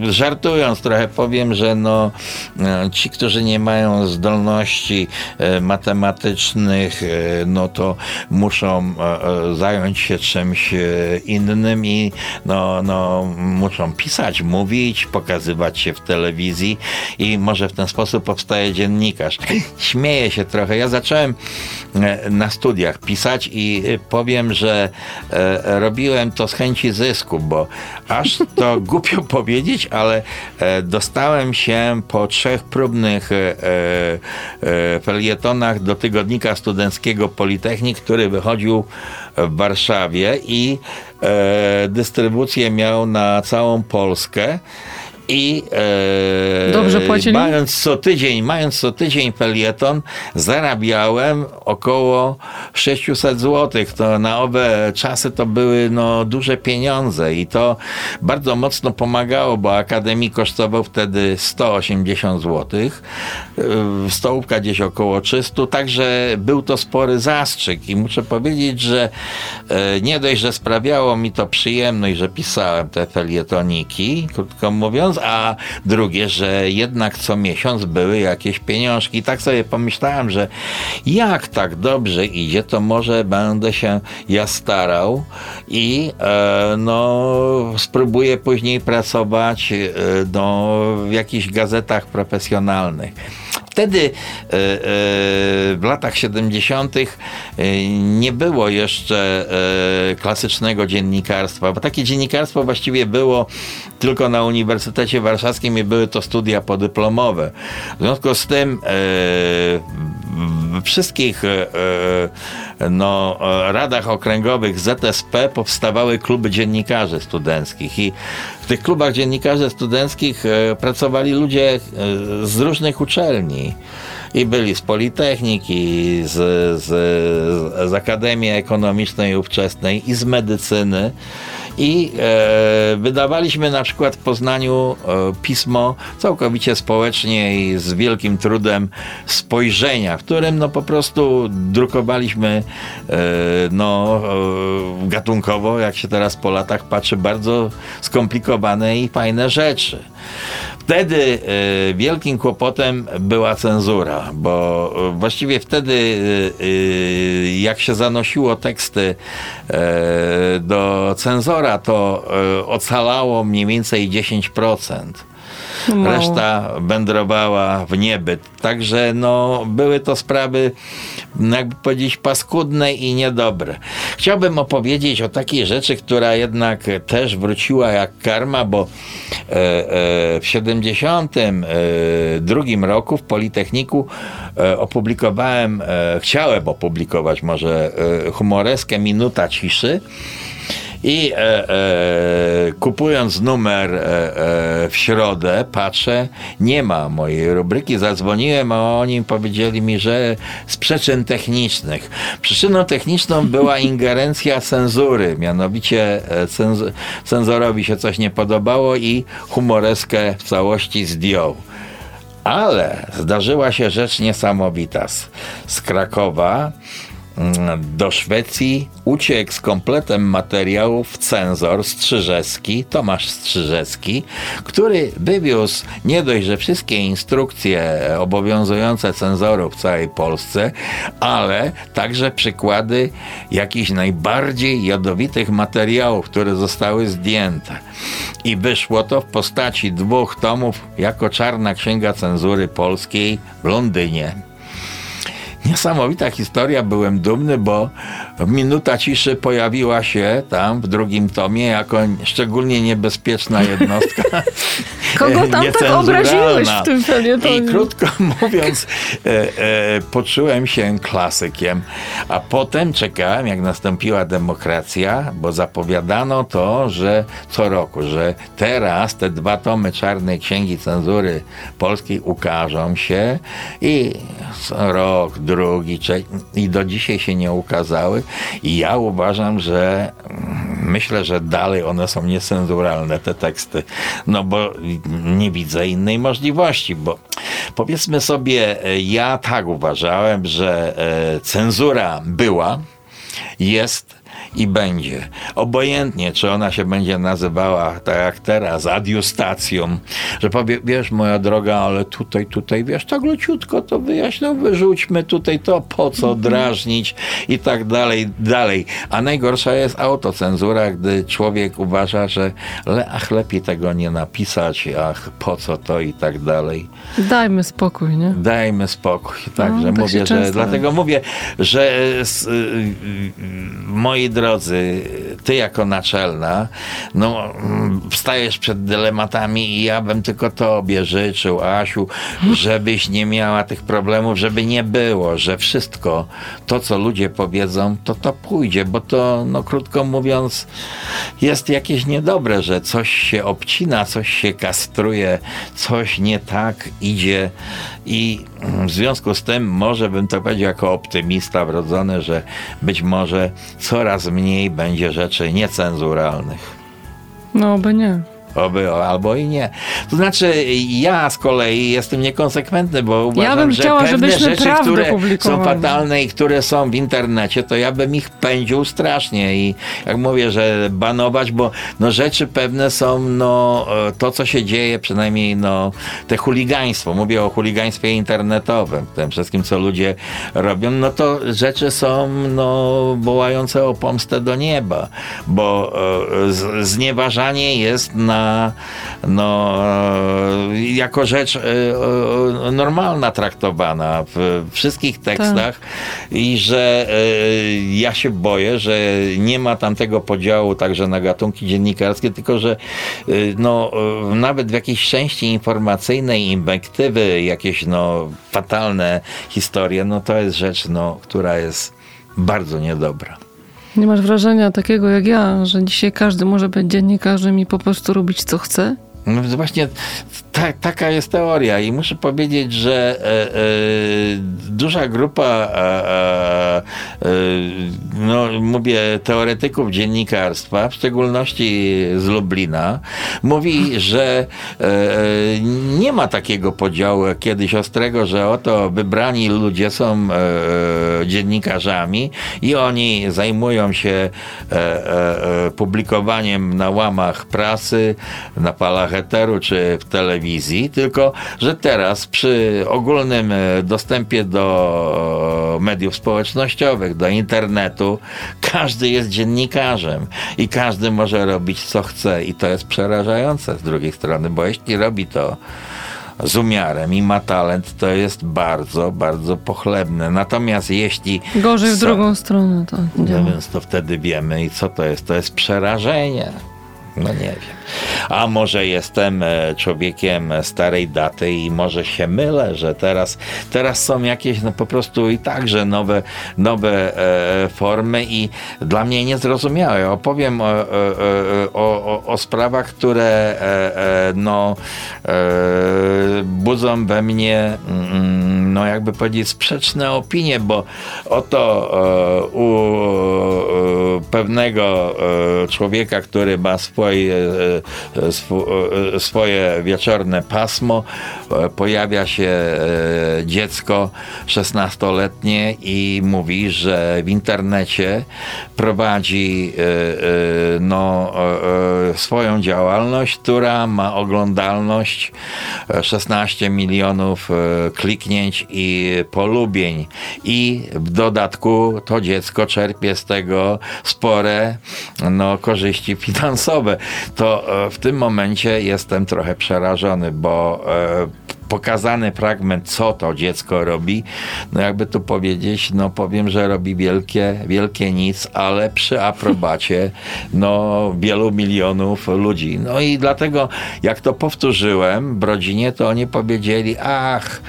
e, <laughs> żartując trochę powiem, że no, e, ci, którzy nie mają zdolności e, matematycznych, e, no to muszą zająć się czymś innym i no, no, muszą pisać, mówić, pokazywać się w telewizji i może w ten sposób powstaje dziennikarz. <laughs> Śmieję się trochę. Ja zacząłem e, na studiach pisać i e, powiem, że e, robiłem to z chęci zysku, bo aż to <laughs> głupio powiedzieć, ale dostałem się po trzech próbnych felietonach do tygodnika studenckiego Politechnik, który wychodził w Warszawie i e, dystrybucję miał na całą Polskę. I e, Dobrze płacili? mając co tydzień, mając co tydzień felieton, zarabiałem około 600 zł. To na owe czasy to były no, duże pieniądze i to bardzo mocno pomagało, bo Akademii kosztował wtedy 180 zł, stołówka gdzieś około 300, także był to spory zastrzyk i muszę powiedzieć, że e, nie dość, że sprawiało mi to przyjemność, że pisałem te felietoniki, krótko mówiąc, a drugie, że jednak co miesiąc były jakieś pieniążki. I tak sobie pomyślałem, że jak tak dobrze idzie, to może będę się ja starał i e, no, spróbuję później pracować e, no, w jakichś gazetach profesjonalnych. Wtedy e, e, w latach 70. e, nie było jeszcze klasycznego dziennikarstwa, bo takie dziennikarstwo właściwie było tylko na Uniwersytecie Warszawskim i były to studia podyplomowe. W związku z tym e, w wszystkich e, e, no, radach okręgowych ZSP powstawały kluby dziennikarzy studenckich i w tych klubach dziennikarzy studenckich pracowali ludzie z różnych uczelni. I byli z Politechniki, z, z, z Akademii Ekonomicznej Ówczesnej i z medycyny. I e, wydawaliśmy na przykład w Poznaniu e, pismo całkowicie społecznie i z wielkim trudem spojrzenia, w którym no po prostu drukowaliśmy e, no, e, gatunkowo, jak się teraz po latach patrzy, bardzo skomplikowane i fajne rzeczy. Wtedy e, wielkim kłopotem była cenzura, bo e, właściwie wtedy, e, jak się zanosiło teksty do cenzora, to ocalało mniej więcej 10%. Mało. Reszta wędrowała w niebyt. Także no, były to sprawy, no, jakby powiedzieć, paskudne i niedobre. Chciałbym opowiedzieć o takiej rzeczy, która jednak też wróciła jak karma, bo e, e, w 72 roku w Politechniku e, opublikowałem, e, chciałem opublikować może e, humoreskę Minuta Ciszy. I e, e, kupując numer e, e, w środę, patrzę, nie ma mojej rubryki. Zadzwoniłem, a oni powiedzieli mi, że z przyczyn technicznych. Przyczyną techniczną była <laughs> ingerencja cenzury, mianowicie e, cenz- cenzorowi się coś nie podobało i humoreskę w całości zdjął. Ale zdarzyła się rzecz niesamowita. Z, z Krakowa do Szwecji uciekł z kompletem materiałów cenzor Strzyżewski, Tomasz Strzyżewski, który wywiózł nie dość, że wszystkie instrukcje obowiązujące cenzorów w całej Polsce, ale także przykłady jakichś najbardziej jadowitych materiałów, które zostały zdjęte. I wyszło to w postaci dwóch tomów jako czarna księga cenzury polskiej w Londynie. Niesamowita historia, byłem dumny, bo minuta ciszy pojawiła się tam w drugim tomie jako szczególnie niebezpieczna jednostka. <laughs> Kogo tam tak obraziłeś w tym felietonie? I krótko <laughs> mówiąc, e, e, poczułem się klasykiem. A potem czekałem, jak nastąpiła demokracja, bo zapowiadano to, że co roku, że teraz te dwa tomy czarnej księgi cenzury polskiej ukażą się i co rok, drugi, i do dzisiaj się nie ukazały. I ja uważam, że mm, myślę, że dalej one są niecenzuralne, te teksty. No bo nie widzę innej możliwości, bo powiedzmy sobie, e, ja tak uważałem, że e, cenzura była, jest i będzie. Obojętnie, czy ona się będzie nazywała tak jak teraz, adiustacją, że powie, wiesz, moja droga, ale tutaj, tutaj, wiesz, tak leciutko to wyjaśnią, wyrzućmy tutaj to, po co drażnić i tak dalej, dalej. A najgorsza jest autocenzura, gdy człowiek uważa, że le, ach, lepiej tego nie napisać, ach, po co to i tak dalej. Dajmy spokój, nie? Dajmy spokój. Także tak się mówię, że dlatego mówię, że s- y, y, moi drodzy, ty jako naczelna, no mm, wstajesz przed dylematami i ja bym tylko tobie życzył, Asiu, żebyś nie miała tych problemów, żeby nie było, że wszystko to, co ludzie powiedzą, to to pójdzie, bo to, no krótko mówiąc, jest jakieś niedobre, że coś się obcina, coś się kastruje, coś nie tak idzie i w związku z tym może bym to powiedział jako optymista wrodzony, że być może coraz mniej będzie rzeczy niecenzuralnych. No, by nie. Oby, albo i nie. To znaczy, ja z kolei jestem niekonsekwentny, bo uważam, bym że chciała, pewne żebyśmy rzeczy, które są fatalne i które są w internecie, to ja bym ich pędził strasznie. I jak mówię, że banować, bo no, rzeczy pewne są, no, e, to co się dzieje, przynajmniej no, te chuligaństwo, mówię o chuligaństwie internetowym, tym wszystkim, co ludzie robią, no to rzeczy są, no, wołające o pomstę do nieba, bo e, znieważanie jest na no, e, jako rzecz e, e, normalna traktowana w wszystkich tekstach i że ja się boję, że nie ma tam tego podziału także na gatunki dziennikarskie, tylko że no, nawet w jakiejś części informacyjnej inwektywy, jakieś no, fatalne historie, no to jest rzecz, no, która jest bardzo niedobra. Nie masz wrażenia takiego jak ja, że dzisiaj każdy może być dziennikarzem i po prostu robić co chce? No właśnie ta, taka jest teoria i muszę powiedzieć, że e, e, duża grupa e, e, e, no, mówię teoretyków dziennikarstwa, w szczególności z Lublina, mówi, że e, nie ma takiego podziału kiedyś ostrego, że oto wybrani ludzie są dziennikarzami i oni zajmują się publikowaniem na łamach prasy, na palach eteru czy w telewizji, tylko że teraz przy ogólnym e, dostępie do mediów społecznościowych, do internetu, każdy jest dziennikarzem i każdy może robić co chce i to jest przerażające z drugiej strony, bo jeśli robi to z umiarem i ma talent, to jest bardzo, bardzo pochlebne. Natomiast jeśli Gorzej w są- drugą stronę to no więc to wtedy wiemy i co to jest? To jest przerażenie. No nie wiem. A może jestem e, człowiekiem starej daty i może się mylę, że teraz, teraz są jakieś no po prostu i także nowe, nowe e, formy i dla mnie niezrozumiałe. Opowiem o, o, o, o, o sprawach, które e, e, no, e, budzą we mnie mm, no jakby powiedzieć sprzeczne opinie, bo oto e, u e, pewnego e, człowieka, który ma swoje, e, e, swoje wieczorne pasmo, e, pojawia się dziecko 16-letnie i mówi, że w internecie prowadzi no, swoją działalność, która ma oglądalność e, 16 milionów kliknięć i polubień. I w dodatku to dziecko czerpie z tego spore no, korzyści finansowe. To e, w tym momencie jestem trochę przerażony, bo e, pokazany fragment, co to dziecko robi, no jakby tu powiedzieć, no powiem, że robi wielkie, wielkie nic, ale przy aprobacie <laughs> no wielu milionów ludzi. No i dlatego, jak to powtórzyłem w rodzinie, to oni powiedzieli, ach,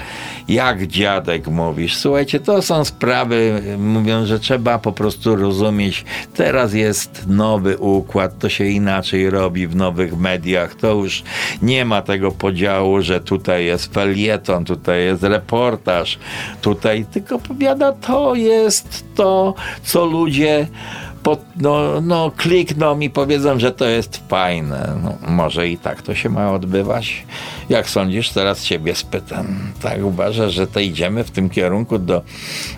jak dziadek mówisz. Słuchajcie, to są sprawy, mówią, że trzeba po prostu rozumieć. Teraz jest nowy układ, to się inaczej robi w nowych mediach. To już nie ma tego podziału, że tutaj jest felieton, tutaj jest reportaż, tutaj tylko powiada, to jest to, co ludzie pod, no, no, klikną i powiedzą, że to jest fajne. No, może i tak to się ma odbywać. Jak sądzisz, teraz ciebie spytam. Tak uważasz, że to idziemy w tym kierunku do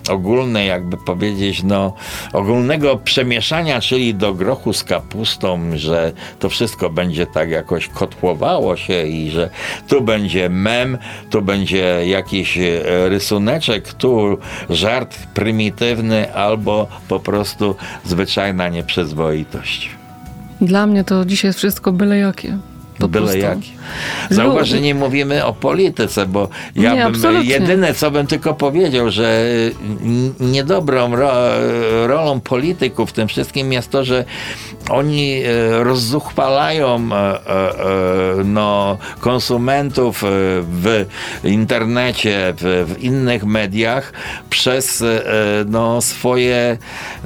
ogólnej, jakby powiedzieć, no, ogólnego przemieszania, czyli do grochu z kapustą, że to wszystko będzie tak jakoś kotłowało się i że tu będzie mem, tu będzie jakiś e, rysuneczek, tu żart prymitywny albo po prostu zwyczajna nieprzyzwoitość. Dla mnie to dzisiaj jest wszystko byle jakie. Po Byle prostu. jak. Zauważ, że nie mówimy o polityce, bo ja Nie, bym absolutnie. jedyne, co bym tylko powiedział, że n- niedobrą ro, rolą polityków w tym wszystkim jest to, że oni e, rozzuchwalają e, no, konsumentów w internecie, w, w innych mediach przez no, swoje,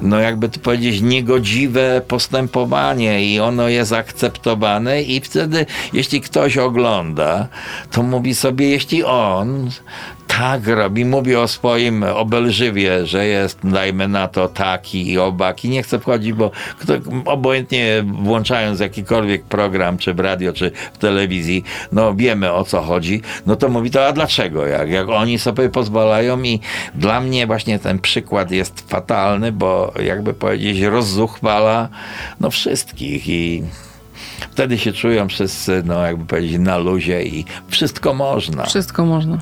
no jakby to powiedzieć, niegodziwe postępowanie i ono jest akceptowane i wtedy, jeśli ktoś ogląda, to mówi sobie, jeśli on tak robi, mówi o swoim obelżywie, że jest, dajmy na to, taki i obaki. Nie chcę wchodzić, bo kto, obojętnie włączając jakikolwiek program, czy w radio, czy w telewizji, no wiemy o co chodzi, no to mówi to, a dlaczego? Jak, jak oni sobie pozwalają i dla mnie właśnie ten przykład jest fatalny, bo jakby powiedzieć, rozzuchwala no wszystkich i wtedy się czują wszyscy, no jakby powiedzieć, na luzie i wszystko można. Wszystko można.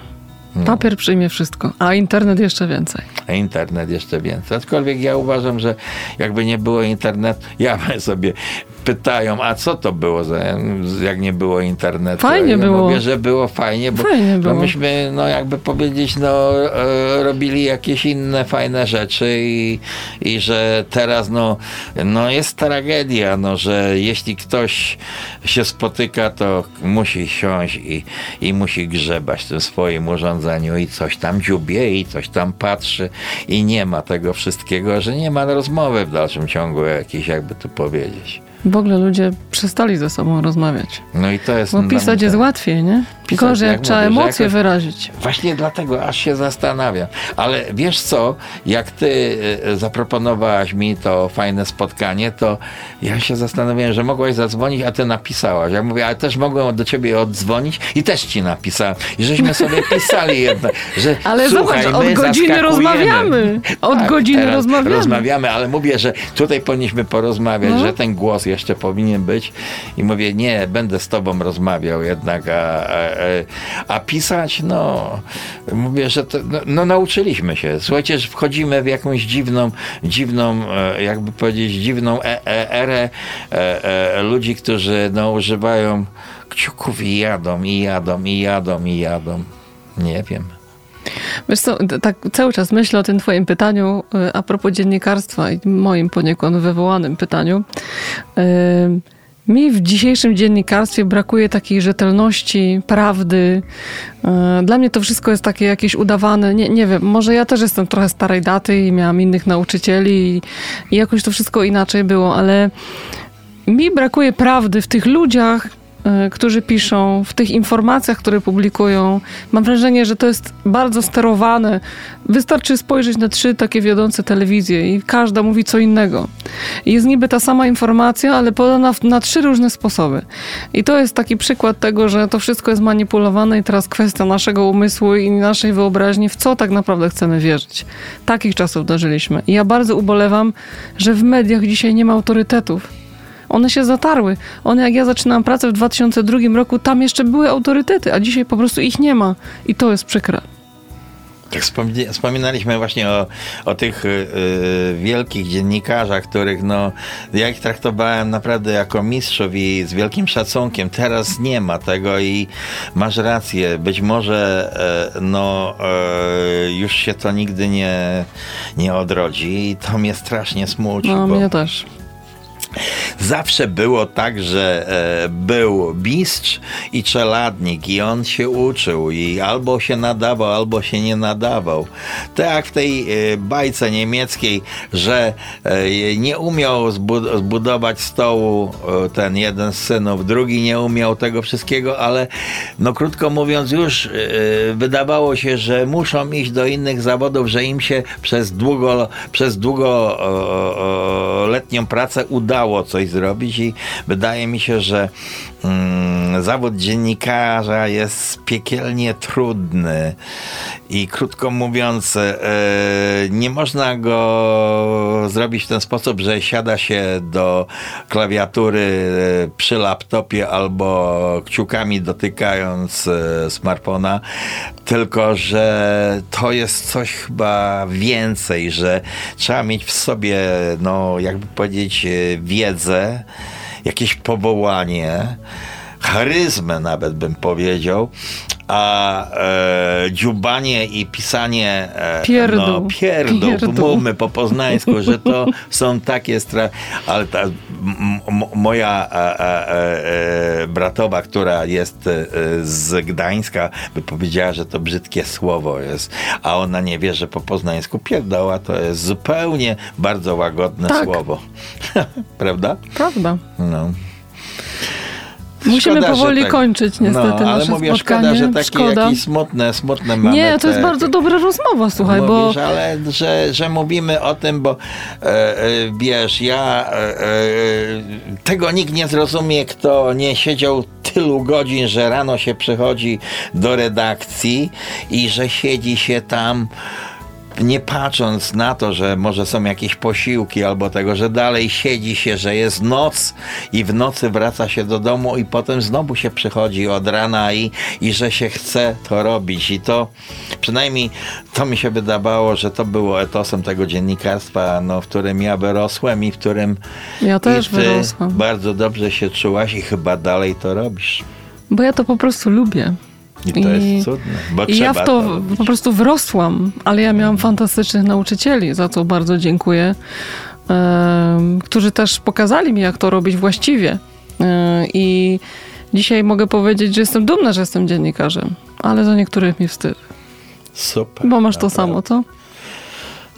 No. Papier przyjmie wszystko, a internet jeszcze więcej. A internet jeszcze więcej. Aczkolwiek ja uważam, że jakby nie było internetu, ja sobie pytają, a co to było, za, jak nie było internetu? Fajnie ja było. Mówię, że było fajnie, bo Fajnie no było. myśmy, no jakby powiedzieć, no e, robili jakieś inne fajne rzeczy i, i że teraz no, no jest tragedia, no, że jeśli ktoś się spotyka, to musi siąść i, i musi grzebać w tym swoim urządzeniu i coś tam dziubie i coś tam patrzy i nie ma tego wszystkiego, że nie ma rozmowy w dalszym ciągu jakiejś, jakby tu powiedzieć. W ogóle ludzie przestali ze sobą rozmawiać. No i to jest... Bo pisać jest łatwiej, nie? Pisać, Gorzej, jak jak trzeba emocje jakoś- wyrazić. Właśnie dlatego aż się zastanawiam. Ale wiesz co, jak ty e, zaproponowałaś mi to fajne spotkanie, to ja się zastanawiałem, że mogłaś zadzwonić, a ty napisałaś. Ja mówię, ale też mogłem do ciebie oddzwonić i też ci napisałem. I żeśmy sobie <laughs> pisali jednak, że Ale słuchaj, zobacz, od godziny rozmawiamy. Od godziny teraz rozmawiamy. rozmawiamy, ale mówię, że tutaj powinniśmy porozmawiać, No. że ten głos jeszcze powinien być. I mówię, nie, będę z tobą rozmawiał jednak, a, a, a, pisać, no, mówię, że to, no, no nauczyliśmy się. Słuchajcie, że wchodzimy w jakąś dziwną, dziwną, e, jakby powiedzieć, dziwną e, e, erę e, e, ludzi, którzy no, używają kciuków i jadą, i jadą, i jadą, i jadą. Nie wiem. Wiesz co, tak cały czas myślę o tym twoim pytaniu y, a propos dziennikarstwa i moim poniekąd wywołanym pytaniu. Y, Mi w dzisiejszym dziennikarstwie brakuje takiej rzetelności, prawdy. Y, Dla mnie to wszystko jest takie jakieś udawane. Nie, nie wiem, może ja też jestem trochę starej daty i miałam innych nauczycieli i, i jakoś to wszystko inaczej było, ale mi brakuje prawdy w tych ludziach, którzy piszą, w tych informacjach, które publikują. Mam wrażenie, że to jest bardzo sterowane. Wystarczy spojrzeć na trzy takie wiodące telewizje i każda mówi co innego. Jest niby ta sama informacja, ale podana na trzy różne sposoby. I to jest taki przykład tego, że to wszystko jest manipulowane i teraz kwestia naszego umysłu i naszej wyobraźni, w co tak naprawdę chcemy wierzyć. Takich czasów dożyliśmy. I ja bardzo ubolewam, że w mediach dzisiaj nie ma autorytetów. One się zatarły. One, jak ja zaczynałam pracę w 2002 roku, tam jeszcze były autorytety, a dzisiaj po prostu ich nie ma. I to jest przykre. Tak wspominaliśmy właśnie o, o tych y, y, wielkich dziennikarzach, których no, ja ich traktowałem naprawdę jako mistrzów i z wielkim szacunkiem. Teraz nie ma tego i masz rację. Być może e, no, e, już się to nigdy nie, nie odrodzi i to mnie strasznie smuci. No, bo... mnie też. Zawsze było tak, że e, był mistrz i czeladnik i on się uczył i albo się nadawał, albo się nie nadawał. Tak w tej e, bajce niemieckiej, że e, nie umiał zbud- zbudować stołu e, ten jeden z synów, drugi nie umiał tego wszystkiego, ale no krótko mówiąc już e, wydawało się, że muszą iść do innych zawodów, że im się przez długo, przez długoletnią pracę udało coś zrobić i wydaje mi się, że mm, zawód dziennikarza jest piekielnie trudny. I krótko mówiąc e, nie można go zrobić w ten sposób, że siada się do klawiatury e, przy laptopie albo kciukami dotykając e, smartfona, tylko że to jest coś chyba więcej, że trzeba mieć w sobie, no jakby powiedzieć, wiedzę, jakieś powołanie, charyzmę nawet bym powiedział, a e, dziubanie i pisanie e, Pierdół. no, pierdół, Pierdół. mówmy po poznańsku, że to <laughs> są takie stra... ale ta moja e, e, e, bratowa, która jest e, z Gdańska, by powiedziała, że to brzydkie słowo jest, a ona nie wie, że po poznańsku pierdoła to jest zupełnie bardzo łagodne Tak. słowo. <laughs> Prawda? Prawda. No. Musimy Szkoda, powoli tak- kończyć niestety no, ale nasze mówię, spotkanie. szkoda, że takie Szkoda. jakieś smutne, smutne mamy Nie, to jest te- bardzo dobra rozmowa, słuchaj, bo Mówisz, ale że, że mówimy o tym, bo e, e, wiesz, ja e, e, tego nikt nie zrozumie, kto nie siedział tylu godzin, że rano się przychodzi do redakcji i że siedzi się tam nie patrząc na to, że może są jakieś posiłki albo tego, że dalej siedzi się, że jest noc i w nocy wraca się do domu i potem znowu się przychodzi od rana i, i że się chce to robić. I to przynajmniej to mi się wydawało, że to było etosem tego dziennikarstwa, no, w którym ja wyrosłem i w którym ja też ty wyrosłam. bardzo dobrze się czułaś i chyba dalej to robisz. Bo ja to po prostu lubię. I to I- jest cudne, bo I ja w to robić. po prostu wrosłam, ale ja miałam fantastycznych nauczycieli, za co bardzo dziękuję, którzy też pokazali mi, jak to robić właściwie. E, I dzisiaj mogę powiedzieć, że jestem dumna, że jestem dziennikarzem, ale za niektórych mi wstyd. Super. Bo masz to naprawdę. samo, co?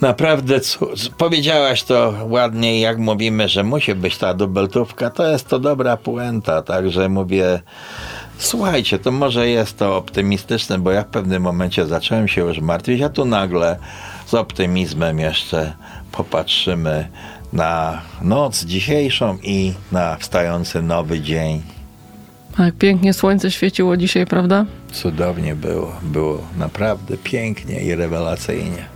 Naprawdę, powiedziałaś to ładnie, jak mówimy, że musi być ta dubeltówka, to jest to dobra puenta, także mówię, słuchajcie, to może jest to optymistyczne, bo ja w pewnym momencie zacząłem się już martwić, a tu nagle z optymizmem jeszcze popatrzymy na noc dzisiejszą i na wstający nowy dzień. Tak, pięknie słońce świeciło dzisiaj, prawda? Cudownie było, było naprawdę pięknie i rewelacyjnie.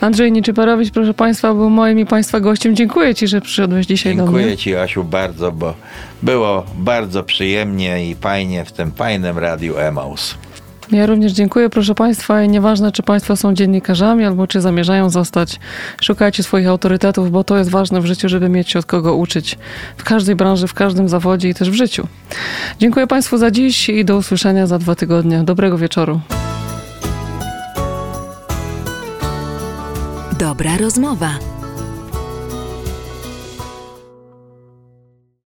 Andrzej Niczyparowicz, proszę Państwa, był moim i Państwa gościem. Dziękuję Ci, że przyszedłeś dzisiaj do mnie. Dziękuję Ci, Asiu, bardzo, bo było bardzo przyjemnie i fajnie w tym fajnym radiu Emaus. Ja również dziękuję, proszę Państwa, i nieważne, czy Państwo są dziennikarzami albo czy zamierzają zostać, szukajcie swoich autorytetów, bo to jest ważne w życiu, żeby mieć się od kogo uczyć w każdej branży, w każdym zawodzie i też w życiu. Dziękuję Państwu za dziś i do usłyszenia za dwa tygodnie. Dobrego wieczoru. Dobra rozmowa.